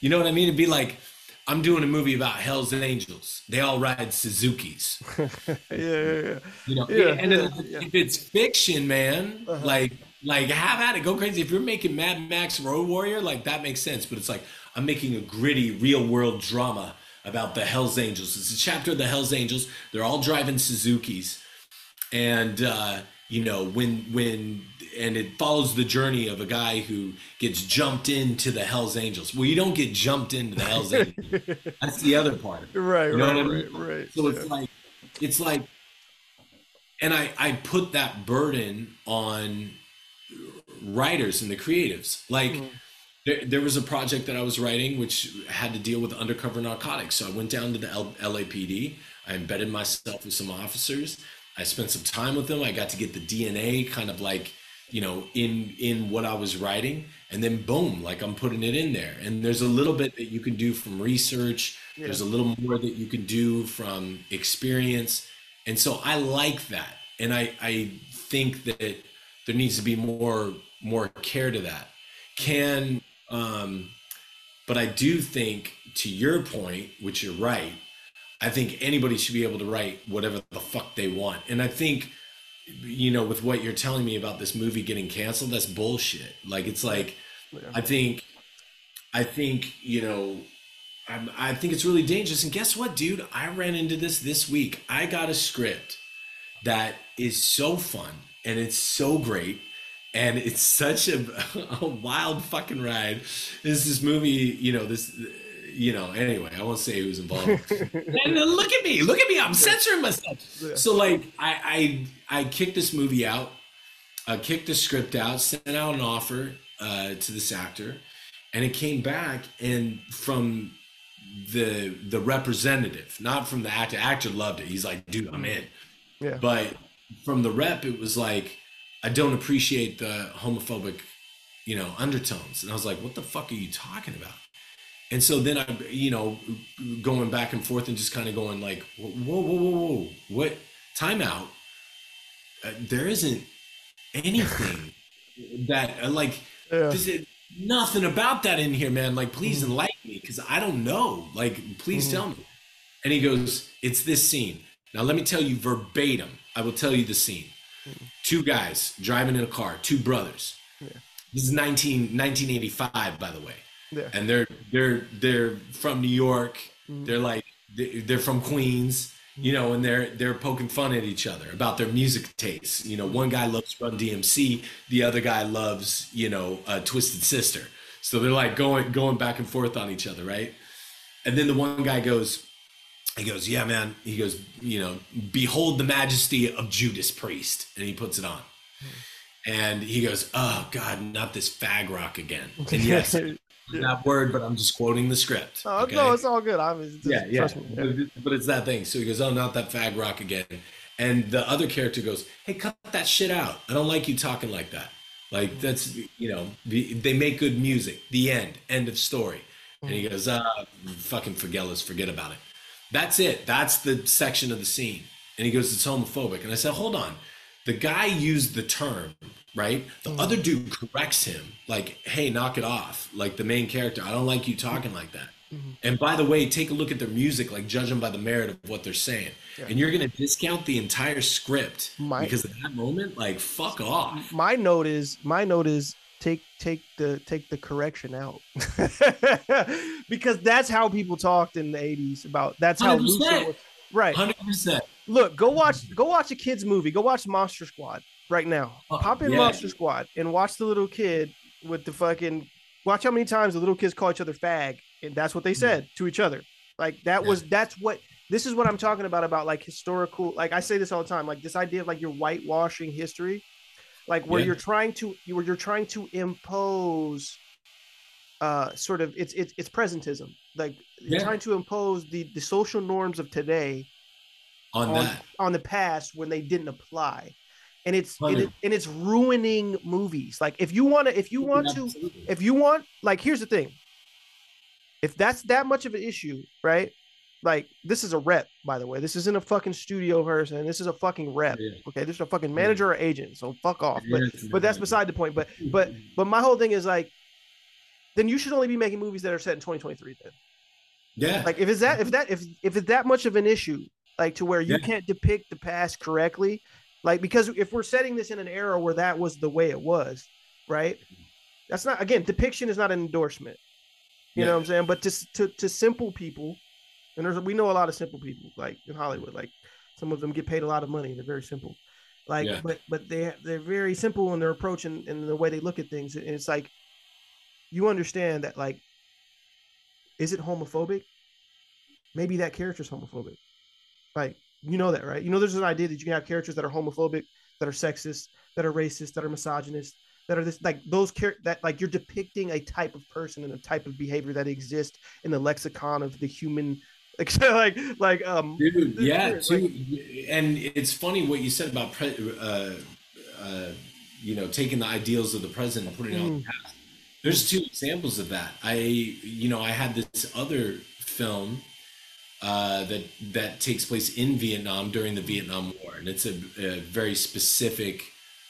you know what i mean it'd be like i'm doing a movie about hell's angels they all ride suzukis yeah yeah yeah you know yeah, and yeah, if, yeah. if it's fiction man uh-huh. like like have at it go crazy if you're making mad max road warrior like that makes sense but it's like i'm making a gritty real world drama about the Hells Angels. It's a chapter of the Hells Angels. They're all driving Suzuki's, and uh, you know when when and it follows the journey of a guy who gets jumped into the Hells Angels. Well, you don't get jumped into the Hells Angels. That's the other part. Right. You know right. I mean? Right. Right. So yeah. it's like it's like, and I I put that burden on writers and the creatives, like. Mm-hmm there, there was a project that I was writing which had to deal with undercover narcotics. So I went down to the L- LAPD. I embedded myself with some officers. I spent some time with them. I got to get the DNA kind of like you know in in what i was writing and then boom like i'm putting it in there. And there's a little bit that you can do from research. Yeah. there's a little more that you can do from experience. And so i like that. And i i think that there needs to be more more care to that. Can um but i do think to your point which you're right i think anybody should be able to write whatever the fuck they want. And i think you know, with what you're telling me about this movie getting canceled, that's bullshit. Like, it's like, yeah. I think, I think, you know, I'm, I think it's really dangerous. And guess what, dude? I ran into this this week. I got a script that is so fun and it's so great and it's such a, a wild fucking ride. This this movie, you know, this you know, anyway, I won't say who's involved. and look at me, look at me, I'm censoring myself. So like, I I I kicked this movie out, I kicked the script out, sent out an offer uh, to this actor, and it came back, and from the the representative, not from the actor. Actor loved it. He's like, dude, I'm in. Yeah. But from the rep, it was like, I don't appreciate the homophobic, you know, undertones. And I was like, what the fuck are you talking about? And so then I, you know, going back and forth and just kind of going like, whoa, whoa, whoa, whoa, what? Timeout. Uh, there isn't anything that uh, like. Yeah. Is, nothing about that in here, man. Like, please mm. enlighten me because I don't know. Like, please mm. tell me. And he goes, it's this scene. Now let me tell you verbatim. I will tell you the scene. Mm. Two guys driving in a car, two brothers. Yeah. This is 19, 1985, by the way. Yeah. And they're they're they're from New York. Mm-hmm. They're like they're from Queens, you know, and they're they're poking fun at each other about their music tastes. You know, one guy loves Run DMC, the other guy loves you know uh, Twisted Sister. So they're like going going back and forth on each other, right? And then the one guy goes, he goes, yeah, man. He goes, you know, behold the majesty of Judas Priest, and he puts it on. Mm-hmm. And he goes, oh God, not this fag rock again. And yes. That word, but I'm just quoting the script. Oh, okay? No, it's all good. I mean, yeah, yeah. yeah. But it's that thing. So he goes, "Oh, not that fag rock again." And the other character goes, "Hey, cut that shit out. I don't like you talking like that. Like that's you know, they make good music. The end. End of story." And he goes, "Uh, fucking forget. Forget about it." That's it. That's the section of the scene. And he goes, "It's homophobic." And I said, "Hold on." The guy used the term right? The mm-hmm. other dude corrects him, like, hey, knock it off. Like the main character, I don't like you talking like that. Mm-hmm. And by the way, take a look at their music, like judge them by the merit of what they're saying. Yeah. And you're gonna discount the entire script my, because of that moment. Like, fuck off. My note is my note is take take the take the correction out because that's how people talked in the 80s about that's how was, right 100% look go watch go watch a kids movie go watch monster squad right now. Oh, Pop in yeah. Monster Squad and watch the little kid with the fucking. Watch how many times the little kids call each other fag, and that's what they said to each other. Like that yeah. was that's what this is what I'm talking about about like historical. Like I say this all the time. Like this idea of like you're whitewashing history, like where yeah. you're trying to where you're trying to impose uh sort of it's it's it's presentism like trying to impose the the social norms of today on, on on the past when they didn't apply and it's it, and it's ruining movies. Like if you want to, if you want to, if you want, like here's the thing. If that's that much of an issue, right? Like this is a rep, by the way. This isn't a fucking studio person. This is a fucking rep. Yeah. Okay, this is a fucking manager or agent. So fuck off. But but that's beside the point. But but but my whole thing is like, then you should only be making movies that are set in 2023. Then. Yeah. Like if it's that if that if if it's that much of an issue, like to where you yeah. can't depict the past correctly, like, because if we're setting this in an era where that was the way it was, right? That's not, again, depiction is not an endorsement. You yeah. know what I'm saying? But to, to, to simple people, and there's, we know a lot of simple people, like in Hollywood, like some of them get paid a lot of money. They're very simple. Like, yeah. but, but they, they're very simple in their approach and, and the way they look at things. And it's like, you understand that, like, is it homophobic? Maybe that character's homophobic. Like, you know that, right? You know, there's an idea that you can have characters that are homophobic, that are sexist, that are racist, that are misogynist, that are this like those char- that like you're depicting a type of person and a type of behavior that exists in the lexicon of the human like like like um Dude, yeah too and it's funny what you said about pre- uh, uh, you know taking the ideals of the present and putting it out in the past. There's two examples of that. I you know I had this other film uh, that that takes place in Vietnam during the Vietnam War, and it's a, a very specific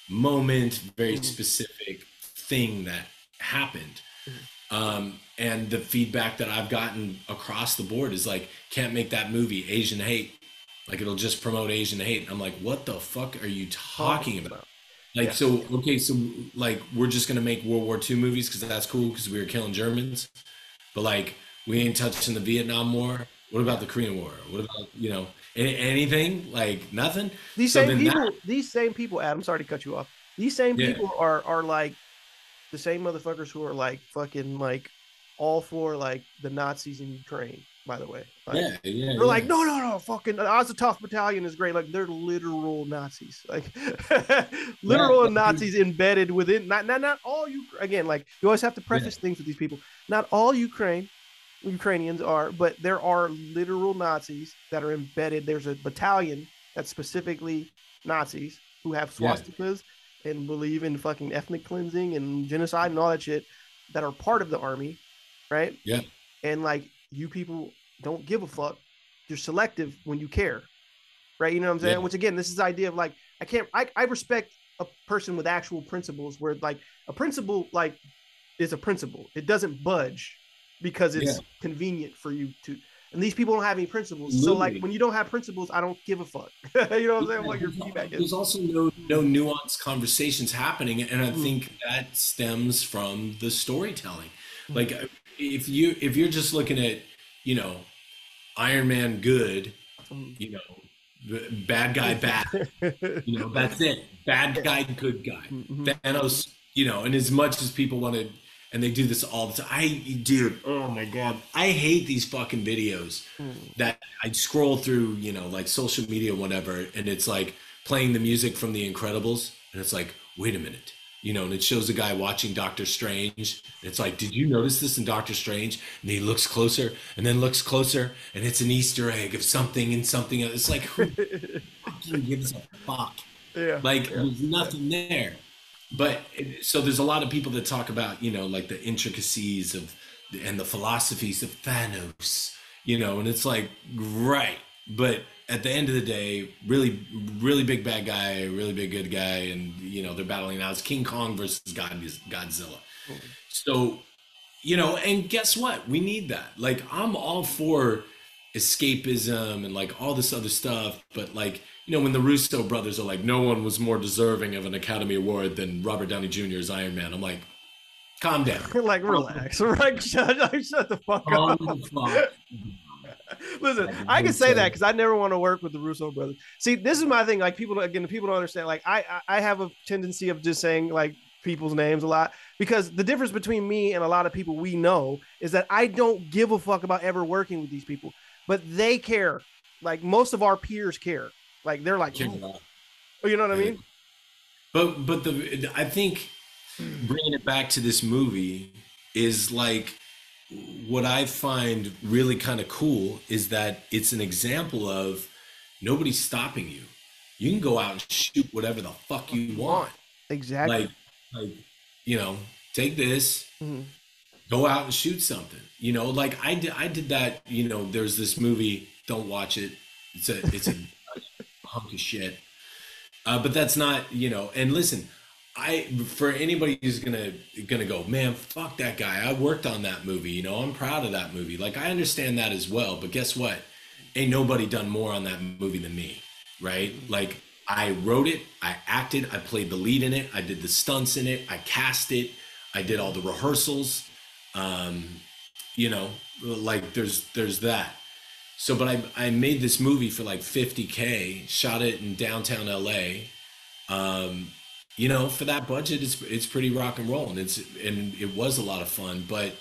moment, very specific thing that happened. Um, and the feedback that I've gotten across the board is like, can't make that movie Asian hate. Like it'll just promote Asian hate. I'm like, what the fuck are you talking about? Like, so, okay, so like we're just gonna make World War II movies because that's cool because we were killing Germans. But like, we ain't touching the Vietnam War. What about the Korean War? What about, you know, anything? Like nothing? These So same people, that- these same people, Adam, sorry to cut you off. These same Yeah. people are are like the same motherfuckers who are like fucking like all for like the Nazis in Ukraine, by the way. Like, yeah, yeah. They're like, no, no, no, fucking Azatov Battalion is great. Like they're literal Nazis, like literal Nazis embedded within. Not, not, not all you. Again, like you always have to preface things with these people. Not all Ukraine Ukrainians are, but there are literal Nazis that are embedded. There's a battalion that's specifically Nazis who have Yeah. swastikas and believe in fucking ethnic cleansing and genocide and all that shit that are part of the army, right? Yeah. And like you people don't give a fuck. You're selective when you care, right? You know what I'm saying? Yeah. Which again, this is the idea of like I can't. I, I respect a person with actual principles where like a principle like is a principle. It doesn't budge because it's Yeah. convenient for you to. And these people don't have any principles. So like when you don't have principles, I don't give a fuck. you know what I'm saying? Like your feedback is. There's also no no nuanced conversations happening, and I Mm. think that stems from the storytelling. Mm. Like if you if you're just looking at you know Iron Man good, Mm. you know bad guy bad, you know that's it. Bad guy good guy. Mhm. Thanos, you know, and as much as people want to, and they do this all the time. I, dude, oh my god, I hate these fucking videos Mm. that I scroll through, you know, like social media, whatever, and it's like playing the music from The Incredibles, and it's like, wait a minute, you know, and it shows a guy watching Doctor Strange. And it's like, did you notice this in Doctor Strange? And he looks closer, and then looks closer, and it's an Easter egg of something and something. else. It's like, who fucking gives a fuck? yeah. like yeah. there's nothing there but so there's a lot of people that talk about you know like the intricacies of and the philosophies of thanos you know and it's like right. But at the end of the day really really big bad guy really big good guy and you know they're battling now. it's king kong versus God, godzilla. So you know and guess what? We need that. Like i'm all for escapism and like all this other stuff but like you know when the russo brothers are like no one was more deserving of an academy award than robert downey jr's iron man i'm like calm down like relax, right? Shut, shut the fuck up. the fuck Listen, I can say that because I never want to work with the Russo brothers. See, this is my thing. Like people, again, people don't understand. Like I I have a tendency of just saying like people's names a lot because the difference between me and a lot of people we know is that I don't give a fuck about ever working with these people, but they care. Like most of our peers care. Like they're like, "Oh," you know what I mean? But but the I think bringing it back to this movie is like what I find really kind of cool is that it's an example of nobody's stopping you. You can go out and shoot whatever the fuck you want. Exactly. Like like you know, take this, Mhm. Go out and shoot something. You know, like I did I did that, you know, there's this movie, don't watch it. It's a it's a hunk of shit. Uh, but that's not, you know, and listen, I for anybody who's gonna gonna go, man, fuck that guy. I worked on that movie, you know, I'm proud of that movie. Like I understand that as well, but guess what? Ain't nobody done more on that movie than me, right? Like I wrote it, I acted, I played the lead in it, I did the stunts in it, I cast it, I did all the rehearsals. Um, you know, like there's there's that. So, but I I made this movie for like 50k, shot it in downtown LA. Um, you know, for that budget, it's it's pretty rock and roll, and it's and it was a lot of fun. But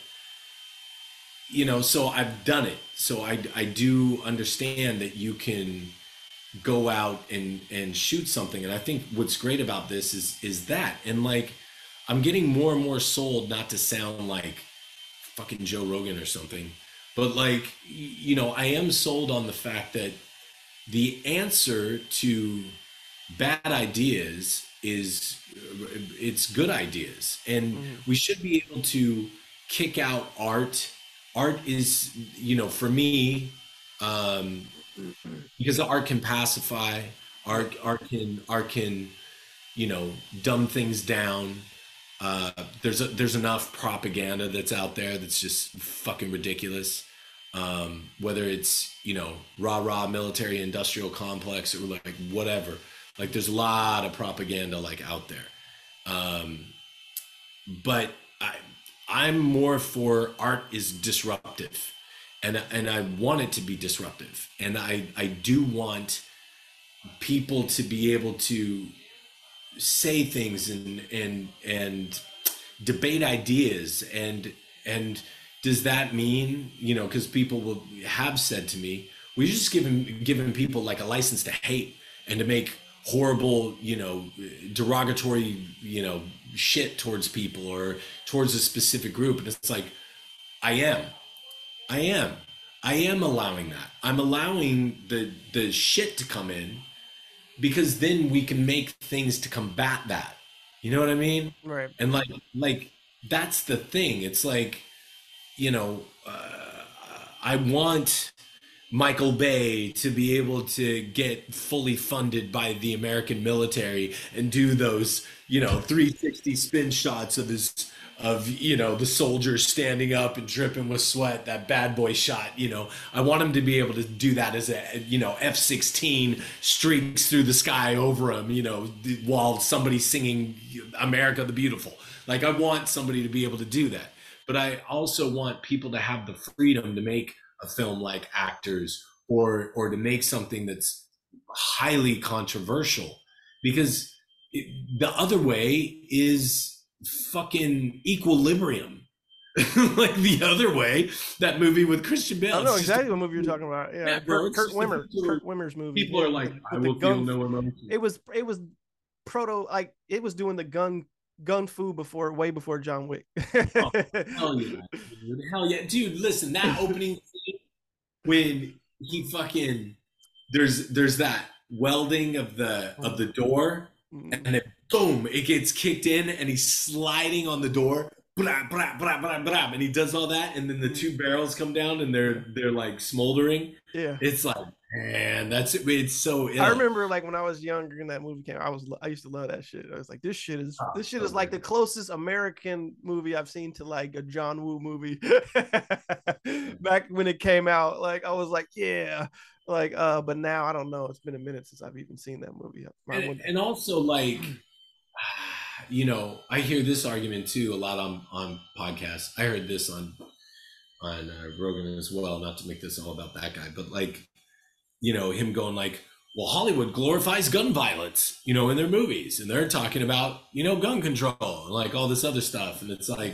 you know, so I've done it. So I I do understand that you can go out and and shoot something, and I think what's great about this is is that, and like I'm getting more and more sold not to sound like fucking Joe Rogan or something, but like you know, I am sold on the fact that the answer to bad ideas is it's good ideas. And mm. we should be able to kick out art. Art is you know for me um because art can pacify art art can art can you know dumb things down uh there's a, there's enough propaganda that's out there that's just fucking ridiculous. Um whether it's you know rah rah military industrial complex or like whatever. Like there's a lot of propaganda like out there. Um but i i'm more for art is disruptive. And and I want it to be disruptive, and I I do want people to be able to say things and and and debate ideas and and does that mean you know because people will have said to me we're just giving giving people like a license to hate and to make horrible you know derogatory you know shit towards people or towards a specific group and it's like i am I am. I am allowing that. I'm allowing the the shit to come in because then we can make things to combat that. You know what I mean? Right. And like like that's the thing. It's like you know, uh, I want Michael Bay to be able to get fully funded by the American military and do those, you know, 360 spin shots of his of you know the soldiers standing up and dripping with sweat that bad boy shot you know. I want him to be able to do that as a you know f-16 streaks through the sky over him you know while somebody's singing america the beautiful. Like i want somebody to be able to do that. But i also want people to have the freedom to make a film like actors or or to make something that's highly controversial. Because it, the other way is fucking equilibrium. like the other way, that movie with Christian Bale. I don't know exactly what movie you're talking about. Yeah, Kurt, Kurt Wimmer, Kurt Wimmer's movie. People are like, I will feel no emotion. It was, it was proto, like it was doing the gun, gun fu before, way before John Wick. oh, hell yeah, dude. hell yeah, dude. Listen, that opening scene when he fucking there's there's that welding of the of the door mm-hmm. and it boom, it gets kicked in and he's sliding on the door. Blah, blah, blah, blah, blah, and he does all that, and then the mm. two barrels come down and they're they're like smoldering. Yeah, it's like man, that's it. It's so. Ill. I remember like when I was younger and that movie came, I was I used to love that shit. I was like, this shit is oh, this shit is like the closest American movie I've seen to like a John Woo movie. Back when it came out, like I was like, yeah, like uh, but now I don't know. It's been a minute since I've even seen that movie. And, and also like mm. you know, I hear this argument too a lot on on podcasts. I heard this on on uh, Rogan as well. Not to make this all about that guy, but like, you know, him going like, "Well, Hollywood glorifies gun violence," you know, in their movies, and they're talking about you know gun control and like all this other stuff, and it's like,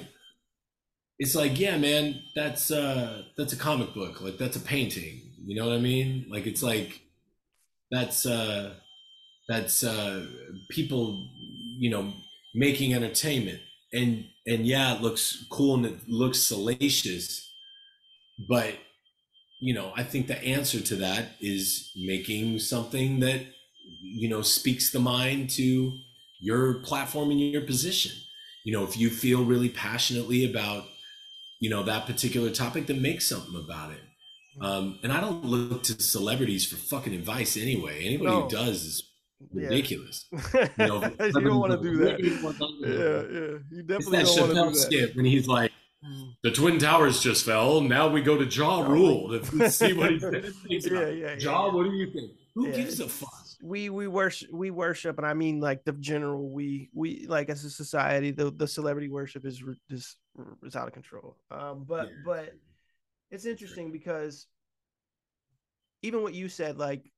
it's like, yeah, man, that's uh that's a comic book, like that's a painting. You know what I mean? Like it's like that's uh that's uh people you know making entertainment. And and yeah it looks cool and it looks salacious but you know i think the answer to that is making something that you know speaks the mind to your platform and your position. You know if you feel really passionately about you know that particular topic then make something about it. Um, and i don't look to celebrities for fucking advice anyway. Anybody no. who does is ridiculous. Yeah. You, know, you don't want to do that. Yeah, yeah. You definitely it's that don't want to do that. skit when he's like. "The twin towers just fell. Now we go to Ja Rule to see what he says." yeah, yeah, Ja, yeah. what do you think? Who yeah. gives a fuck? We we worship we worship, and I mean like the general. We we like as a society, the the celebrity worship is just is out of control. Um, but yeah. but it's interesting because even what you said, like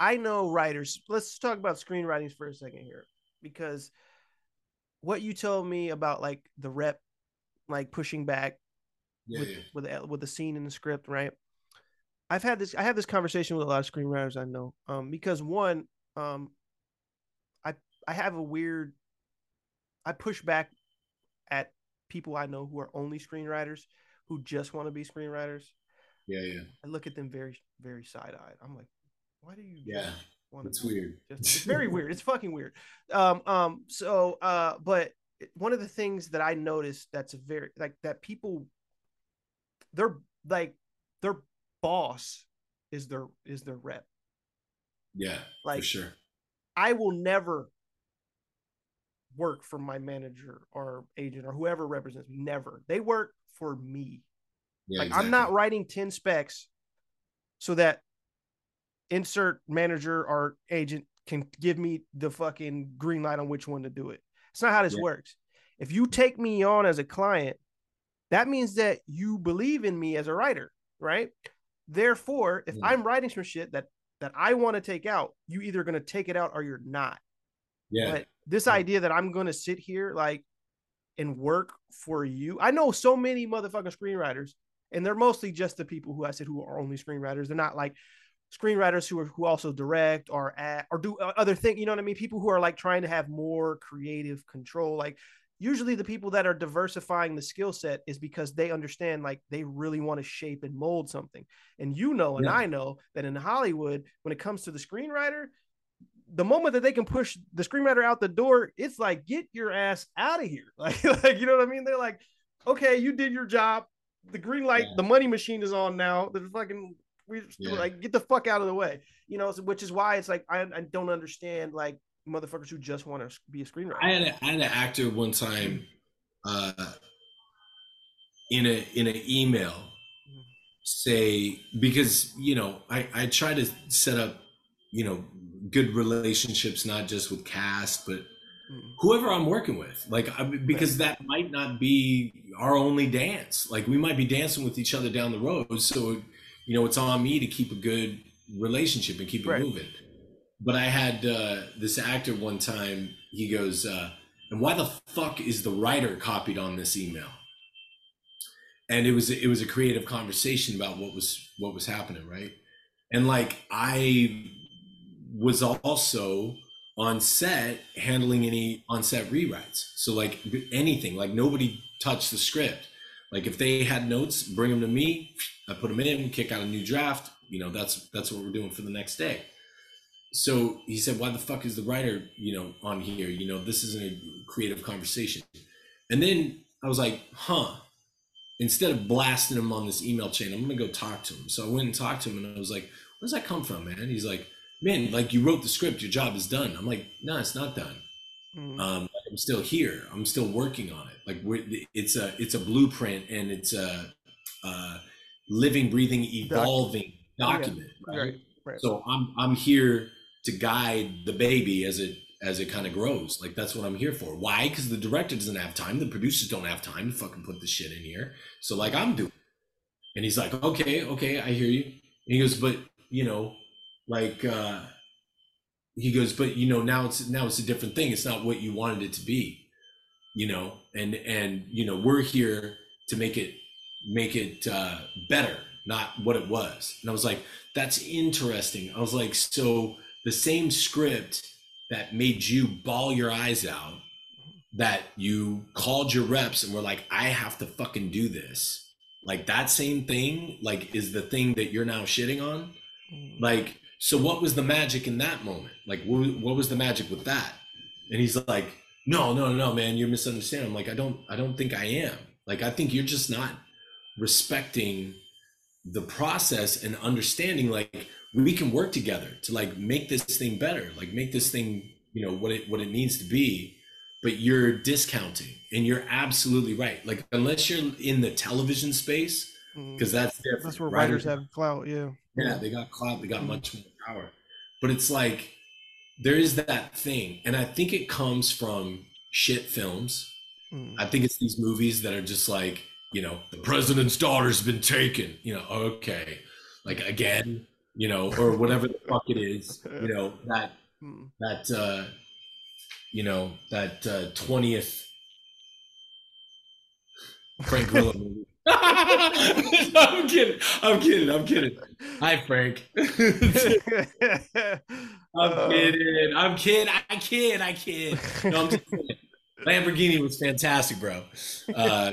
I know writers. Let's talk about screenwriting for a second here, because what you told me about like the rep, like pushing back yeah, with, yeah. with with the scene in the script, right? I've had this. I have this conversation with a lot of screenwriters I know, um, because one, um, I I have a weird. I push back at people I know who are only screenwriters who just want to be screenwriters. Yeah, yeah. I look at them very, very side eyed. I'm like, why do you? Yeah. It's weird. It's very weird. It's fucking weird. Um, um, so, uh, but one of the things that I noticed that's very like that people, they're like their boss is their is their rep. Yeah, like for sure. I will never work for my manager or agent or whoever represents me. Never. They work for me. Yeah, like exactly. I'm not writing 10 specs so that insert manager or agent can give me the fucking green light on which one to do it. It's not how this yeah. works. If you take me on as a client, that means that you believe in me as a writer, right? Therefore, if I'm writing some shit that that I want to take out, you either going to take it out or you're not. Yeah. But this yeah. idea that I'm going to sit here like and work for you. I know so many motherfucking screenwriters, and they're mostly just the people who I said who are only screenwriters. They're not like screenwriters who are who also direct or act or do uh, other things. You know what I mean? People who are like trying to have more creative control. Like usually the people that are diversifying the skill set is because they understand like they really want to shape and mold something. And you know, and yeah. I know that in Hollywood, when it comes to the screenwriter, the moment that they can push the screenwriter out the door, it's like get your ass out of here. Like, like you know what I mean? They're like, okay, you did your job. The green light, yeah. the money machine is on now. The fucking we yeah. like get the fuck out of the way. You know, which is why it's like I, I don't understand like motherfuckers who just want to be a screenwriter. I had, a, I had an actor one time uh, in a in an email say because you know I I try to set up you know good relationships not just with cast but mm. whoever I'm working with like because that might not be our only dance like we might be dancing with each other down the road so you know it's on me to keep a good relationship and keep it right. moving but I had uh, this actor one time. He goes, uh, "And why the fuck is the writer copied on this email?" And it was it was a creative conversation about what was what was happening, right? And like I was also on set handling any on set rewrites. So like anything, like nobody touched the script. Like if they had notes, bring them to me. I put them in, kick out a new draft. You know, that's that's what we're doing for the next day so he said, "Why the fuck is the writer, you know, on here? You know, this isn't a creative conversation." And then I was like, "Huh." Instead of blasting him on this email chain, I'm gonna go talk to him. So I went and talked to him, and I was like, "Where does that come from, man?" He's like, "Man, like you wrote the script, your job is done." I'm like, "No, it's not done. Mm. Um, I'm still here. I'm still working on it. Like it's a it's a blueprint, and it's a, a living, breathing, evolving document. Yeah. Right? Right, right? So I'm I'm here to guide the baby as it as it kind of grows. Like that's what I'm here for. Why? Because the director doesn't have time. The producers don't have time to fucking put this shit in here. So like I'm doing. And he's like, okay, okay, I hear you. And he goes, but you know, like uh he goes, but you know, now it's now it's a different thing. It's not what you wanted it to be, you know, and and you know, we're here to make it make it uh better, not what it was. And I was like, that's interesting. I was like, so the same script that made you bawl your eyes out that you called your reps and were like i have to fucking do this like that same thing like is the thing that you're now shitting on mm. like so what was the magic in that moment? Like what, what was the magic with that? And he's like no no no man you're misunderstanding. I'm like i don't i don't think i am. Like i think you're just not respecting the process and understanding like we can work together to like make this thing better like make this thing you know what it what it needs to be. But you're discounting and you're absolutely right. Like unless you're in the television space because mm. that's different that's where writers, writers have clout yeah yeah they got clout they got mm much more power but it's like there is that thing and i think it comes from shit films mm. i think it's these movies that are just like you know the president's daughter's been taken you know okay like again you know, or whatever the fuck it is, you know, that hmm. that uh you know, that uh 20th Frank Grillo movie. I'm kidding. I'm kidding. I'm kidding. Hi, Frank. I'm uh, kidding. I'm kidding. I kid. I kid. No, I'm just kidding. Lamborghini was fantastic, bro. Uh,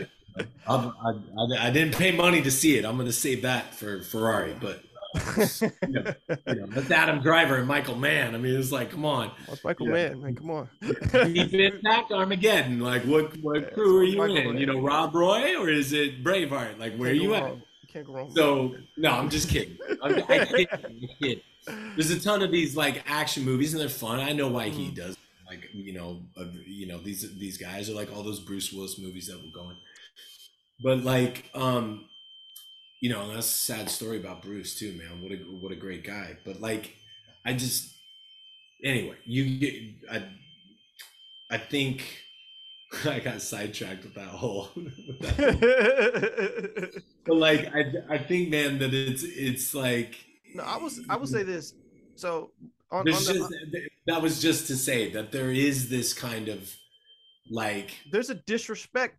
I, I, I, didn't pay money to see it. I'm going to save that for Ferrari, but you, know, you know, that's Adam Driver and Michael Mann. I mean, it's like, come on. That's Michael yeah. Mann, man. Come on. Deep Impact, Armageddon. Like, what what crew are you Michael in? Mann. You know, Rob Roy or is it Braveheart? Like, where are you at? Can't go wrong. So, no, I'm just kidding. I'm, I kid, I kid. There's a ton of these like action movies, and they're fun. I know why he mm. does. Like, you know, uh, you know these these guys are like all those Bruce Willis movies that were going. But like, um, you know, that's a sad story about Bruce too, man. What a what a great guy. But like, I just anyway, you get I I think I got sidetracked with that whole. With that but like, I I think, man, that it's it's like. No, I was I will say this. So on, on the, just, that was just to say that there is this kind of like there's a disrespect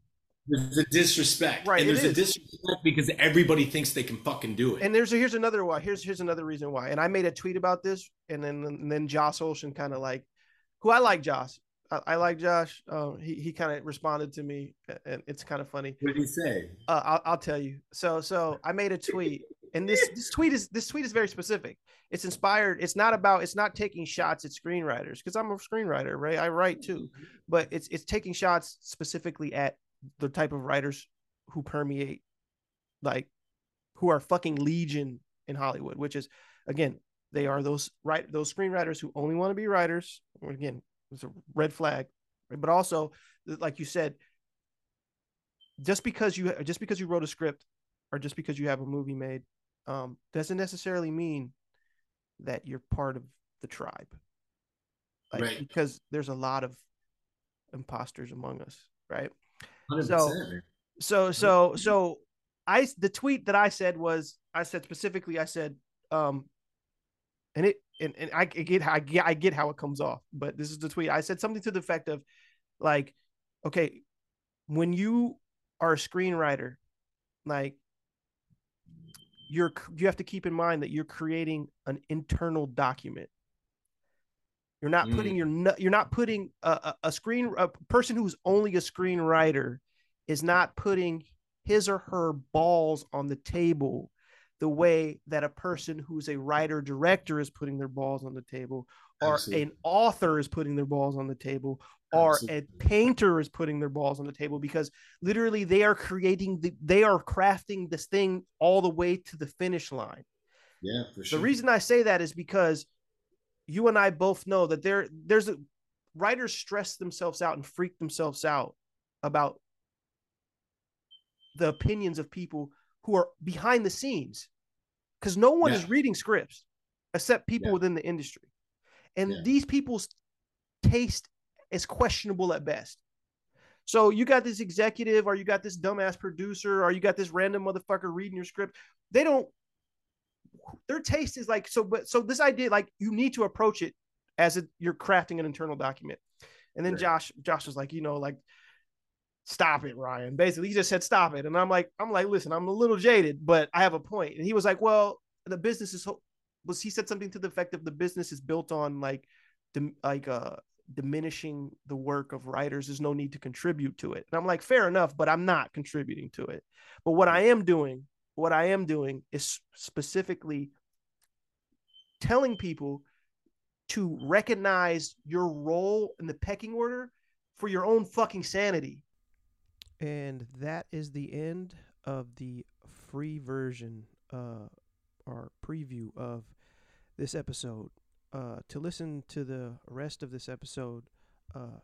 there's a disrespect, right? And there's a disrespect because everybody thinks they can fucking do it. And there's a, here's another why. Here's here's another reason why. And I made a tweet about this, and then and then Josh Olson kind of like, who I like, Josh. I, I like Josh. Uh, he he kind of responded to me, and it's kind of funny. What did he say? Uh, I'll, I'll tell you. So so I made a tweet, and this this tweet is this tweet is very specific. It's inspired. It's not about. It's not taking shots at screenwriters because I'm a screenwriter, right? I write too, but it's it's taking shots specifically at the type of writers who permeate like who are fucking legion in Hollywood, which is again, they are those right those screenwriters who only want to be writers. Again, it's a red flag. But also, like you said, just because you just because you wrote a script or just because you have a movie made, um, doesn't necessarily mean that you're part of the tribe. Like, right. Because there's a lot of imposters among us, right? 100%. So, so, so, so, I the tweet that I said was I said specifically I said, um, and it and, and I get I get I get how it comes off, but this is the tweet. I said something to the effect of, like, okay, when you are a screenwriter, like you're you have to keep in mind that you're creating an internal document you're not putting mm. your you're not putting a, a, screen a person who's only a screenwriter is not putting his or her balls on the table the way that a person who's a writer director is putting their balls on the table or Absolutely. an author is putting their balls on the table or Absolutely. a painter is putting their balls on the table because literally they are creating the, they are crafting this thing all the way to the finish line yeah for sure the reason i say that is because you and I both know that there there's a writers stress themselves out and freak themselves out about the opinions of people who are behind the scenes because no one yeah. is reading scripts except people yeah. within the industry and yeah. these people's taste is questionable at best so you got this executive or you got this dumbass producer or you got this random motherfucker reading your script they don't their taste is like so but so this idea like you need to approach it as a, you're crafting an internal document. And then right. josh josh was like you know like stop it ryan. Basically he just said stop it. And i'm like i'm like listen i'm a little jaded but i have a point. And he was like well the business is was he said something to the effect of the business is built on like dim, like uh diminishing the work of writers. There's no need to contribute to it. And i'm like fair enough but i'm not contributing to it. But what i am doing what I am doing is specifically telling people to recognize your role in the pecking order for your own fucking sanity. And that is the end of the free version uh, or preview of this episode. Uh, to listen to the rest of this episode, uh,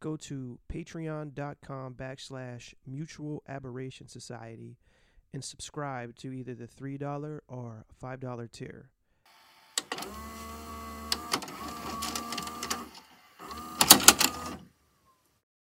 go to patreon.com backslash mutual aberration society and subscribe to either the $3 or $5 tier.